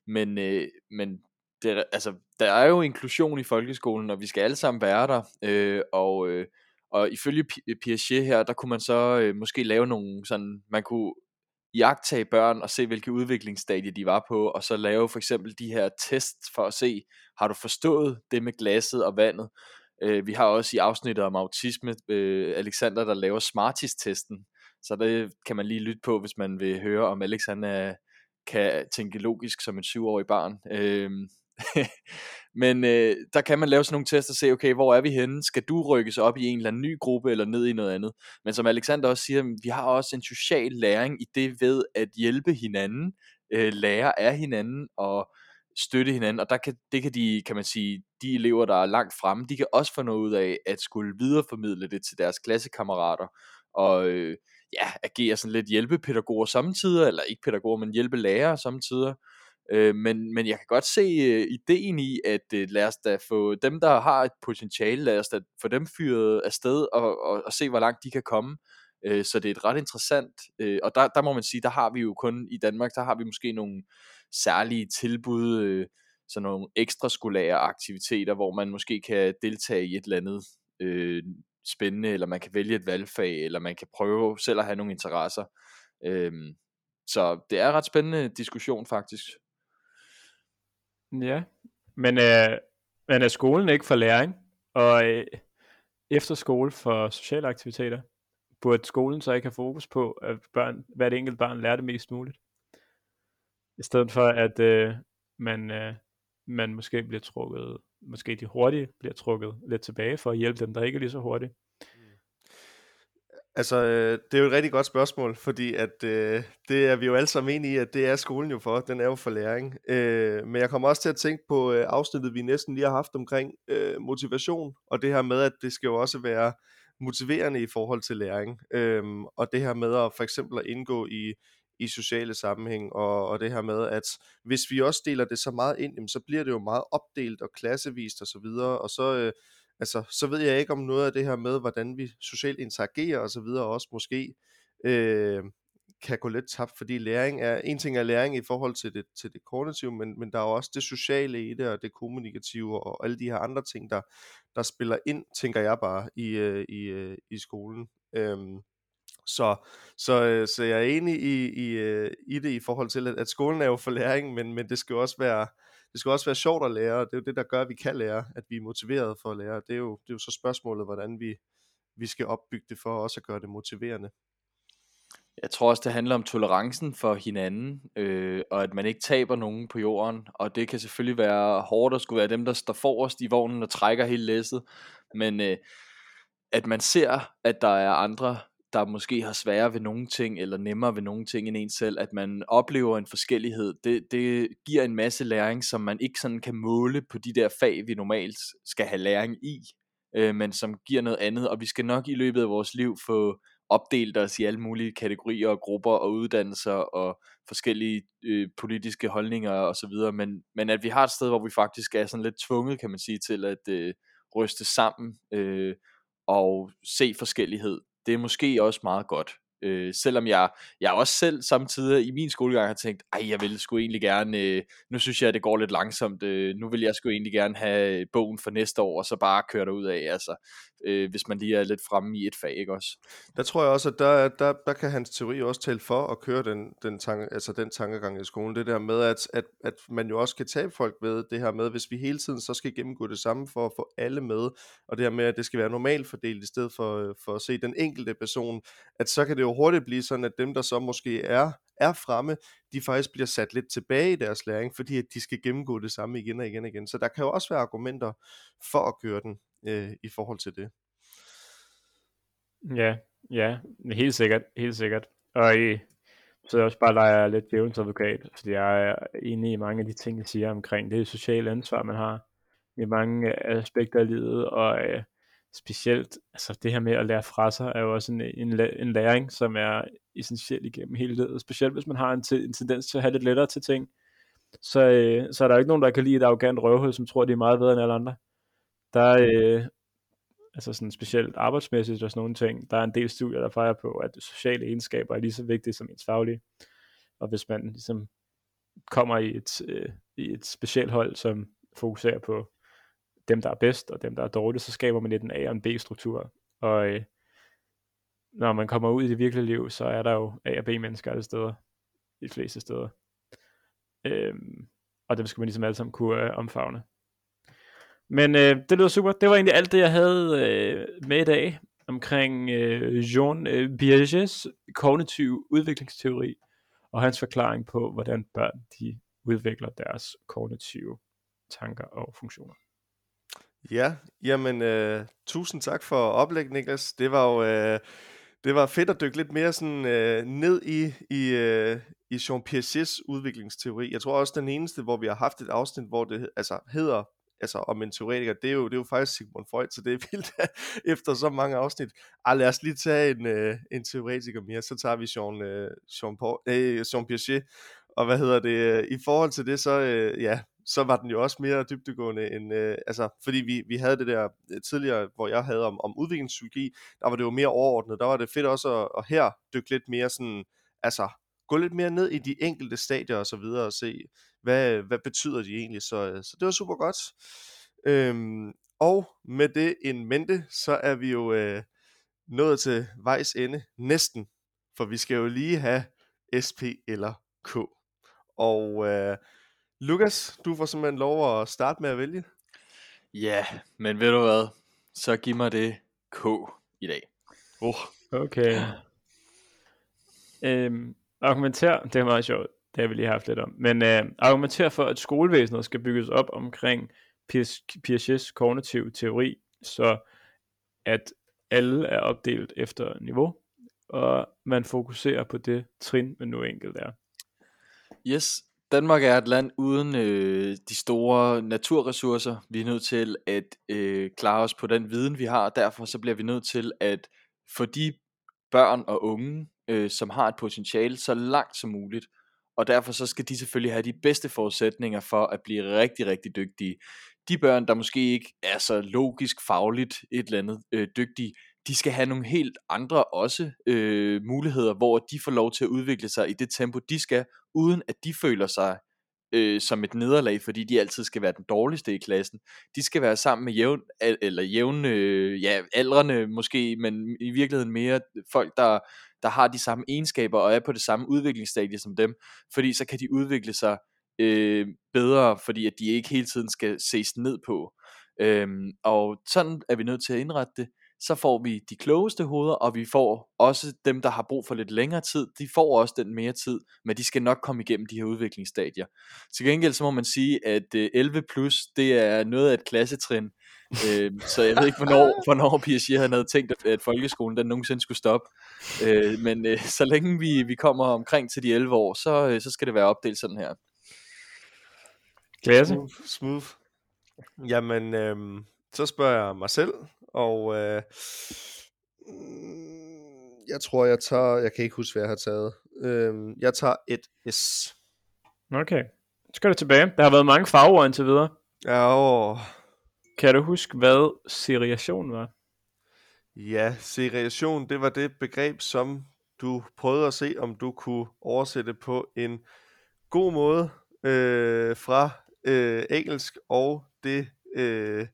Men, øh, men det, altså, der er jo inklusion i folkeskolen, og vi skal alle sammen være der, øh, og, øh, og ifølge øh, Piaget her, der kunne man så øh, måske lave nogle sådan, man kunne jagtage børn og se, hvilke udviklingsstadie de var på, og så lave for eksempel de her tests for at se, har du forstået det med glasset og vandet? Øh, vi har også i afsnittet om autisme øh, Alexander, der laver Smarties-testen, så det kan man lige lytte på, hvis man vil høre, om Alex han er, kan tænke logisk som et syvårig barn. Øh, Men øh, der kan man lave sådan nogle tester og se, okay, hvor er vi henne? Skal du rykkes op i en eller anden ny gruppe, eller ned i noget andet? Men som Alexander også siger, vi har også en social læring i det ved at hjælpe hinanden, øh, lære af hinanden, og støtte hinanden, og der kan, det kan de, kan man sige, de elever, der er langt fremme, de kan også få noget ud af at skulle videreformidle det til deres klassekammerater, og øh, ja, agere sådan lidt hjælpepædagoger samtidig, eller ikke pædagoger, men hjælpelærer samtidig, Øh, men, men jeg kan godt se øh, ideen i, at øh, lad os da få dem, der har et potentiale, lad os da få dem fyret afsted og, og, og se, hvor langt de kan komme. Øh, så det er et ret interessant, øh, og der, der må man sige, der har vi jo kun i Danmark, der har vi måske nogle særlige tilbud, øh, sådan nogle ekstraskolære aktiviteter, hvor man måske kan deltage i et eller andet øh, spændende, eller man kan vælge et valgfag, eller man kan prøve selv at have nogle interesser. Øh, så det er en ret spændende diskussion faktisk. Ja, men, øh, men er skolen ikke for læring, og øh, efter skole for sociale aktiviteter, burde skolen så ikke have fokus på, at børn, hvert enkelt barn lærer det mest muligt? I stedet for, at øh, man, øh, man måske bliver trukket, måske de hurtige bliver trukket lidt tilbage for at hjælpe dem, der ikke er lige så hurtige. Altså, øh, det er jo et rigtig godt spørgsmål, fordi at øh, det er vi jo alle sammen enige i, at det er skolen jo for. Den er jo for læring. Øh, men jeg kommer også til at tænke på øh, afsnittet, vi næsten lige har haft omkring øh, motivation, og det her med, at det skal jo også være motiverende i forhold til læring. Øh, og det her med at for eksempel at indgå i, i sociale sammenhæng, og, og det her med, at hvis vi også deler det så meget ind, jamen, så bliver det jo meget opdelt og klassevist og så videre, og så... Øh, altså, så ved jeg ikke om noget af det her med, hvordan vi socialt interagerer og så videre, også måske øh, kan gå lidt tabt, fordi læring er, en ting er læring i forhold til det, til det kognitive, men, men der er jo også det sociale i det, og det kommunikative, og alle de her andre ting, der, der spiller ind, tænker jeg bare, i, øh, i, øh, i skolen. Øhm, så, så, øh, så jeg er enig i, i, øh, i det i forhold til, at, at skolen er jo for læring, men, men det skal jo også være, det skal også være sjovt at lære, og det er jo det, der gør, at vi kan lære, at vi er motiveret for at lære. Det er jo, det er jo så spørgsmålet, hvordan vi, vi skal opbygge det for også at gøre det motiverende. Jeg tror også, det handler om tolerancen for hinanden, øh, og at man ikke taber nogen på jorden. Og det kan selvfølgelig være hårdt at skulle være dem, der står forrest i vognen og trækker hele læsset. Men øh, at man ser, at der er andre, der måske har sværere ved nogle ting, eller nemmere ved nogle ting end en selv, at man oplever en forskellighed, det, det giver en masse læring, som man ikke sådan kan måle på de der fag, vi normalt skal have læring i, øh, men som giver noget andet, og vi skal nok i løbet af vores liv få opdelt os i alle mulige kategorier og grupper og uddannelser og forskellige øh, politiske holdninger og så videre, men, men at vi har et sted, hvor vi faktisk er sådan lidt tvunget, kan man sige, til at øh, ryste sammen øh, og se forskellighed det er måske også meget godt. Øh, selvom jeg, jeg også selv samtidig i min skolegang har tænkt, ej, jeg vil sgu egentlig gerne, øh, nu synes jeg, at det går lidt langsomt, øh, nu vil jeg sgu egentlig gerne have øh, bogen for næste år, og så bare køre derud af, altså, øh, hvis man lige er lidt fremme i et fag, ikke også? Der tror jeg også, at der, der, der kan hans teori også tale for at køre den, den, tanke, altså den tankegang i skolen, det der med, at, at, at man jo også kan tabe folk ved det her med, hvis vi hele tiden så skal gennemgå det samme for at få alle med, og det her med, at det skal være normalt fordelt, i stedet for, øh, for at se den enkelte person, at så kan det jo hurtigt blive sådan, at dem, der så måske er, er fremme, de faktisk bliver sat lidt tilbage i deres læring, fordi at de skal gennemgå det samme igen og igen og igen. Så der kan jo også være argumenter for at køre den øh, i forhold til det. Ja, ja, helt sikkert, helt sikkert. Og i, så jeg også bare leger lidt djævelens advokat, fordi jeg er enig i mange af de ting, jeg siger omkring det sociale ansvar, man har i mange aspekter af livet, og øh, specielt altså det her med at lære fra sig, er jo også en, en, en læring, som er essentiel igennem hele livet, specielt hvis man har en, en tendens til at have lidt lettere til ting, så, øh, så er der ikke nogen, der kan lide et arrogant røvhul, som tror, de er meget bedre end alle andre. Der, øh, altså sådan specielt arbejdsmæssigt og sådan nogle ting, der er en del studier, der fejrer på, at sociale egenskaber er lige så vigtige som ens faglige. Og hvis man ligesom kommer i et, øh, i et specielt hold, som fokuserer på dem, der er bedst, og dem, der er dårlige, så skaber man lidt en A- og en B-struktur. Og øh, når man kommer ud i det virkelige liv, så er der jo A- og B-mennesker alle steder, de fleste steder. Øhm, og dem skal man ligesom alle sammen kunne øh, omfavne. Men øh, det lyder super. Det var egentlig alt det, jeg havde øh, med i dag omkring øh, Jean øh, Piagets kognitiv udviklingsteori og hans forklaring på, hvordan børn de udvikler deres kognitive tanker og funktioner. Ja, jamen øh, tusind tak for oplægget, Niklas. Det var jo øh, det var fedt at dykke lidt mere sådan øh, ned i i øh, i Jean Piagets udviklingsteori. Jeg tror også den eneste, hvor vi har haft et afsnit, hvor det altså hedder altså om en teoretiker, det er jo, det er jo faktisk Sigmund Freud, så det er vildt efter så mange afsnit. Ah, lad os lige tage en, øh, en teoretiker mere, så tager vi Jean, øh, Jean, Paul, øh, Jean Piaget, og hvad hedder det, øh, i forhold til det, så øh, ja, så var den jo også mere dybdegående end, øh, altså, fordi vi, vi havde det der øh, tidligere, hvor jeg havde om, om udviklingspsykologi, der var det jo mere overordnet, der var det fedt også at, at her dykke lidt mere sådan, altså, gå lidt mere ned i de enkelte stadier og så videre, og se, hvad, hvad betyder de egentlig, så, øh, så det var super godt. Øhm, og med det en mente, så er vi jo øh, nået til vejs ende, næsten, for vi skal jo lige have SP eller K. Og øh, Lukas, du får simpelthen lov at starte med at vælge. Ja, men ved du hvad? Så giv mig det K i dag. Oh. Okay. Øhm, argumenter, det er meget sjovt, det har vi lige haft lidt om, men øh, argumenter for, at skolevæsenet skal bygges op omkring Piagets kognitiv teori, så at alle er opdelt efter niveau, og man fokuserer på det trin, man nu enkelt er. Yes, Danmark er et land uden øh, de store naturressourcer. Vi er nødt til at øh, klare os på den viden, vi har, og derfor så bliver vi nødt til at få de børn og unge, øh, som har et potentiale, så langt som muligt. Og derfor så skal de selvfølgelig have de bedste forudsætninger for at blive rigtig, rigtig dygtige. De børn, der måske ikke er så logisk, fagligt et eller andet øh, dygtige, de skal have nogle helt andre også øh, muligheder, hvor de får lov til at udvikle sig i det tempo, de skal, uden at de føler sig øh, som et nederlag, fordi de altid skal være den dårligste i klassen. De skal være sammen med jævn, eller jævn, øh, ja, aldrene måske, men i virkeligheden mere folk, der, der har de samme egenskaber og er på det samme udviklingsstadie som dem, fordi så kan de udvikle sig øh, bedre, fordi at de ikke hele tiden skal ses ned på. Øhm, og sådan er vi nødt til at indrette det så får vi de klogeste hoveder, og vi får også dem, der har brug for lidt længere tid, de får også den mere tid, men de skal nok komme igennem de her udviklingsstadier. Til gengæld så må man sige, at 11 plus, det er noget af et klassetrin, øh, så jeg ved ikke, hvornår, hvornår Piaget havde tænkt, at folkeskolen den nogensinde skulle stoppe. Øh, men øh, så længe vi, vi kommer omkring til de 11 år, så, øh, så skal det være opdelt sådan her. Klasse. Smooth. smooth. Jamen, øh, så spørger jeg mig selv, og øh, jeg tror, jeg tager, jeg kan ikke huske, hvad jeg har taget. Øh, jeg tager et S. Okay. Så skal det tilbage. Der har været mange farver indtil videre. Ja, og... Kan du huske, hvad seriation var? Ja, seriation, det var det begreb, som du prøvede at se, om du kunne oversætte på en god måde øh, fra øh, engelsk, og det øh,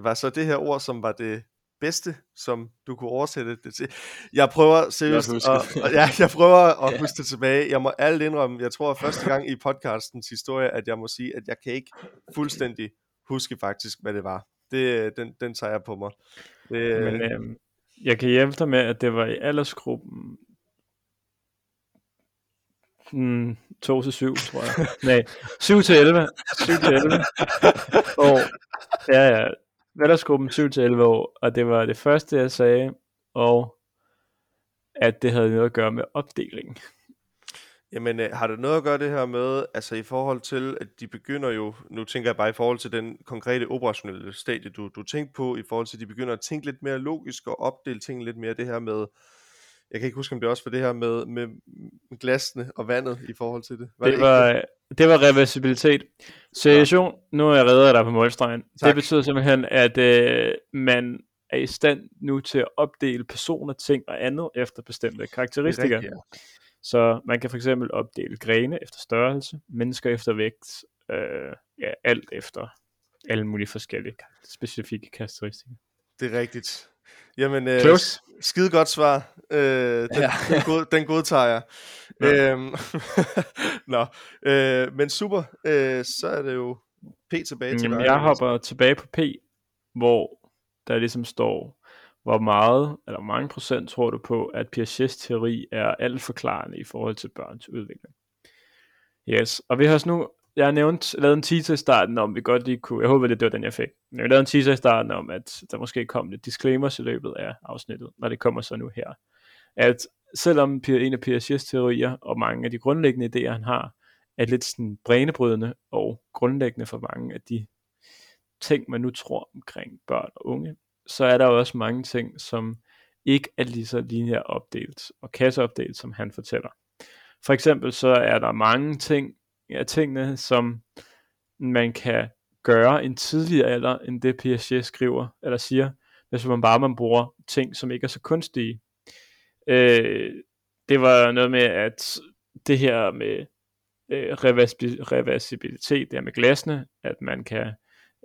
var så det her ord, som var det bedste, som du kunne oversætte det til. Jeg prøver seriøst, at, og, ja, jeg prøver at huske det tilbage. Jeg må alt indrømme, jeg tror første gang i podcastens historie, at jeg må sige, at jeg kan ikke fuldstændig huske faktisk, hvad det var. Det, den, den tager jeg på mig. Det, Men, øh, Jeg kan hjælpe dig med, at det var i aldersgruppen mm, 2 til 7, tror jeg. Nej, 7 til 11. 7 til 11 år. Ja, ja. Aldersgruppen 7 til 11 år, og det var det første, jeg sagde, og at det havde noget at gøre med opdelingen. Jamen, øh, har det noget at gøre det her med, altså i forhold til, at de begynder jo, nu tænker jeg bare i forhold til den konkrete operationelle stadie, du, du tænkte på, i forhold til, at de begynder at tænke lidt mere logisk og opdele ting lidt mere, det her med, jeg kan ikke huske, om det også var det her med, med, med glasene og vandet i forhold til det. Var det, det, var, ikke? Det var reversibilitet. Seriation, nu er jeg redder dig på målstregen. Tak. Det betyder simpelthen, at øh, man er i stand nu til at opdele personer, ting og andet efter bestemte. Rigtigt, ja. Så man kan for eksempel opdele grene efter størrelse, mennesker efter vægt, øh, ja, alt efter alle mulige forskellige specifikke karakteristika. Det er rigtigt. Jamen, øh, Close. skide godt svar. Øh, den, ja. den, god, den godtager jeg. Ja. Øhm, Nå, øh, men super. Øh, så er det jo P tilbage til Jamen, dig. Jeg hopper tilbage på P, hvor der ligesom står, hvor meget, eller hvor mange procent tror du på, at Piagets teori er alt forklarende i forhold til børns udvikling? Yes, og vi har nu, jeg nævnte, lavede en teaser i starten om, vi godt lige kunne, jeg håber det, det var den jeg fik, jeg lavede en teaser i starten om, at der måske kom lidt disclaimers i løbet af afsnittet, når det kommer så nu her. At selvom en af Piagets teorier, og mange af de grundlæggende idéer, han har, er lidt sådan brænebrydende og grundlæggende for mange af de ting, man nu tror omkring børn og unge, så er der også mange ting, som ikke er lige så lineært opdelt og kasseopdelt, som han fortæller. For eksempel så er der mange ting, af tingene, som man kan gøre en tidligere alder, end det Piaget skriver, eller siger, hvis man bare man bruger ting, som ikke er så kunstige. Øh, det var noget med, at det her med øh, reversibilitet, det her med glasene, at man kan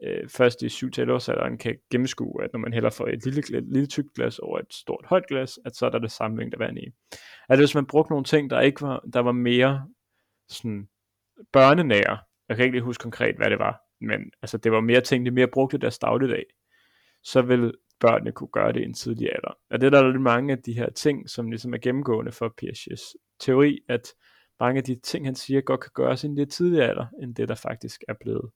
øh, først i 7 til alderen kan gennemskue, at når man hælder for et lille, lille tykt glas over et stort højt glas, at så er der det samme mængde vand i. At hvis man brugte nogle ting, der ikke var, der var mere sådan børnenære, jeg kan ikke lige huske konkret, hvad det var, men altså det var mere ting, de mere brugte deres dagligdag, så vil børnene kunne gøre det i en tidlig alder. Og det er der lidt mange af de her ting, som ligesom er gennemgående for Piagets teori, at mange af de ting, han siger, godt kan gøres i en lidt tidligere alder, end det, der faktisk er blevet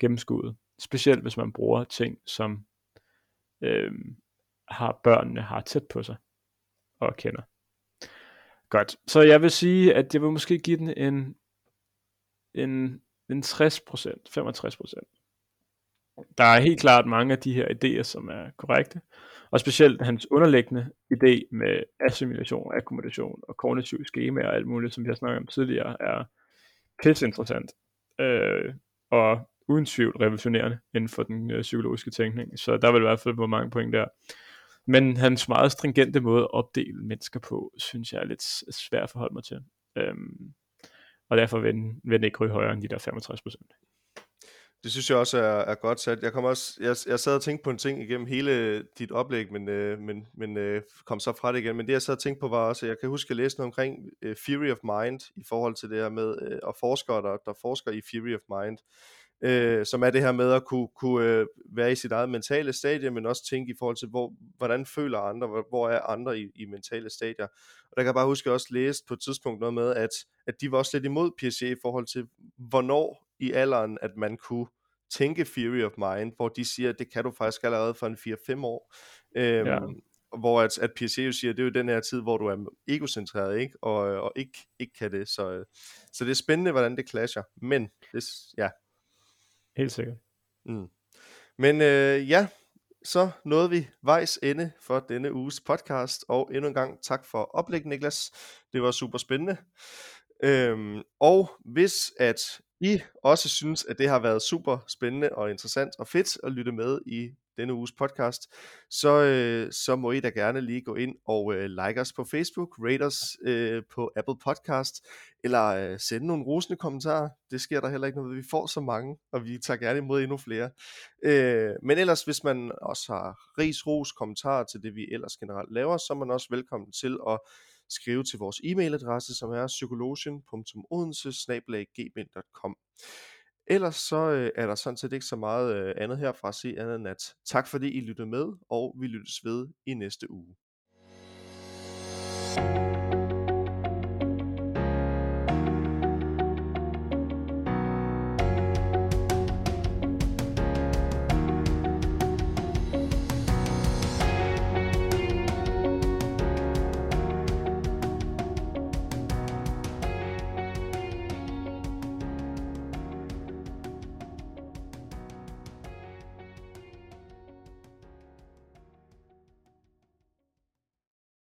gennemskuet. Specielt hvis man bruger ting, som øh, har børnene har tæt på sig og kender. Godt. Så jeg vil sige, at jeg vil måske give den en, en, en 60%, 65%. Der er helt klart mange af de her idéer, som er korrekte. Og specielt hans underliggende idé med assimilation, akkommodation og kognitiv schema og alt muligt, som vi har snakket om tidligere, er pisse interessant. Øh, og uden tvivl revolutionerende inden for den øh, psykologiske tænkning. Så der vil i hvert fald være mange point der. Men hans meget stringente måde at opdele mennesker på, synes jeg er lidt svært at forholde mig til. Øhm, og derfor vil den, vil den ikke ryge højere end de der 65 procent. Det synes jeg også er, er godt sat. Jeg, kom også, jeg, jeg sad og tænkte på en ting igennem hele dit oplæg, men, øh, men, men øh, kom så fra det igen. Men det jeg sad og tænkte på var også, jeg kan huske at læse noget omkring øh, Theory of Mind i forhold til det her med, øh, og forskere, der, der forsker i Theory of Mind, øh, som er det her med at kunne, kunne øh, være i sit eget mentale stadie, men også tænke i forhold til, hvor, hvordan føler andre, hvor, hvor er andre i, i mentale stadier. Og der kan jeg bare huske, at jeg også læste på et tidspunkt noget med, at, at de var også lidt imod Piaget i forhold til, hvornår i alderen, at man kunne tænke Theory of Mind, hvor de siger, at det kan du faktisk allerede for en 4-5 år. Øhm, ja. Hvor at, at Piaget jo siger, at det er jo den her tid, hvor du er egocentreret, ikke? Og, og ikke, ikke kan det. Så, så det er spændende, hvordan det clasher. Men, det, ja, Helt sikkert. Mm. Men øh, ja, så nåede vi vejs ende for denne uges podcast, og endnu en gang tak for oplæg, Niklas. Det var super spændende. Øhm, og hvis at I også synes, at det har været super spændende og interessant og fedt at lytte med i denne uges podcast, så, øh, så må I da gerne lige gå ind og øh, like os på Facebook, rate os øh, på Apple Podcast, eller øh, sende nogle rosende kommentarer. Det sker der heller ikke noget. Vi får så mange, og vi tager gerne imod endnu flere. Øh, men ellers, hvis man også har ris, ros, kommentarer til det, vi ellers generelt laver, så er man også velkommen til at skrive til vores e-mailadresse, som er psykologen.odense Ellers så øh, er der sådan set ikke så meget øh, andet herfra at se andet end at tak fordi I lyttede med, og vi lyttes ved i næste uge.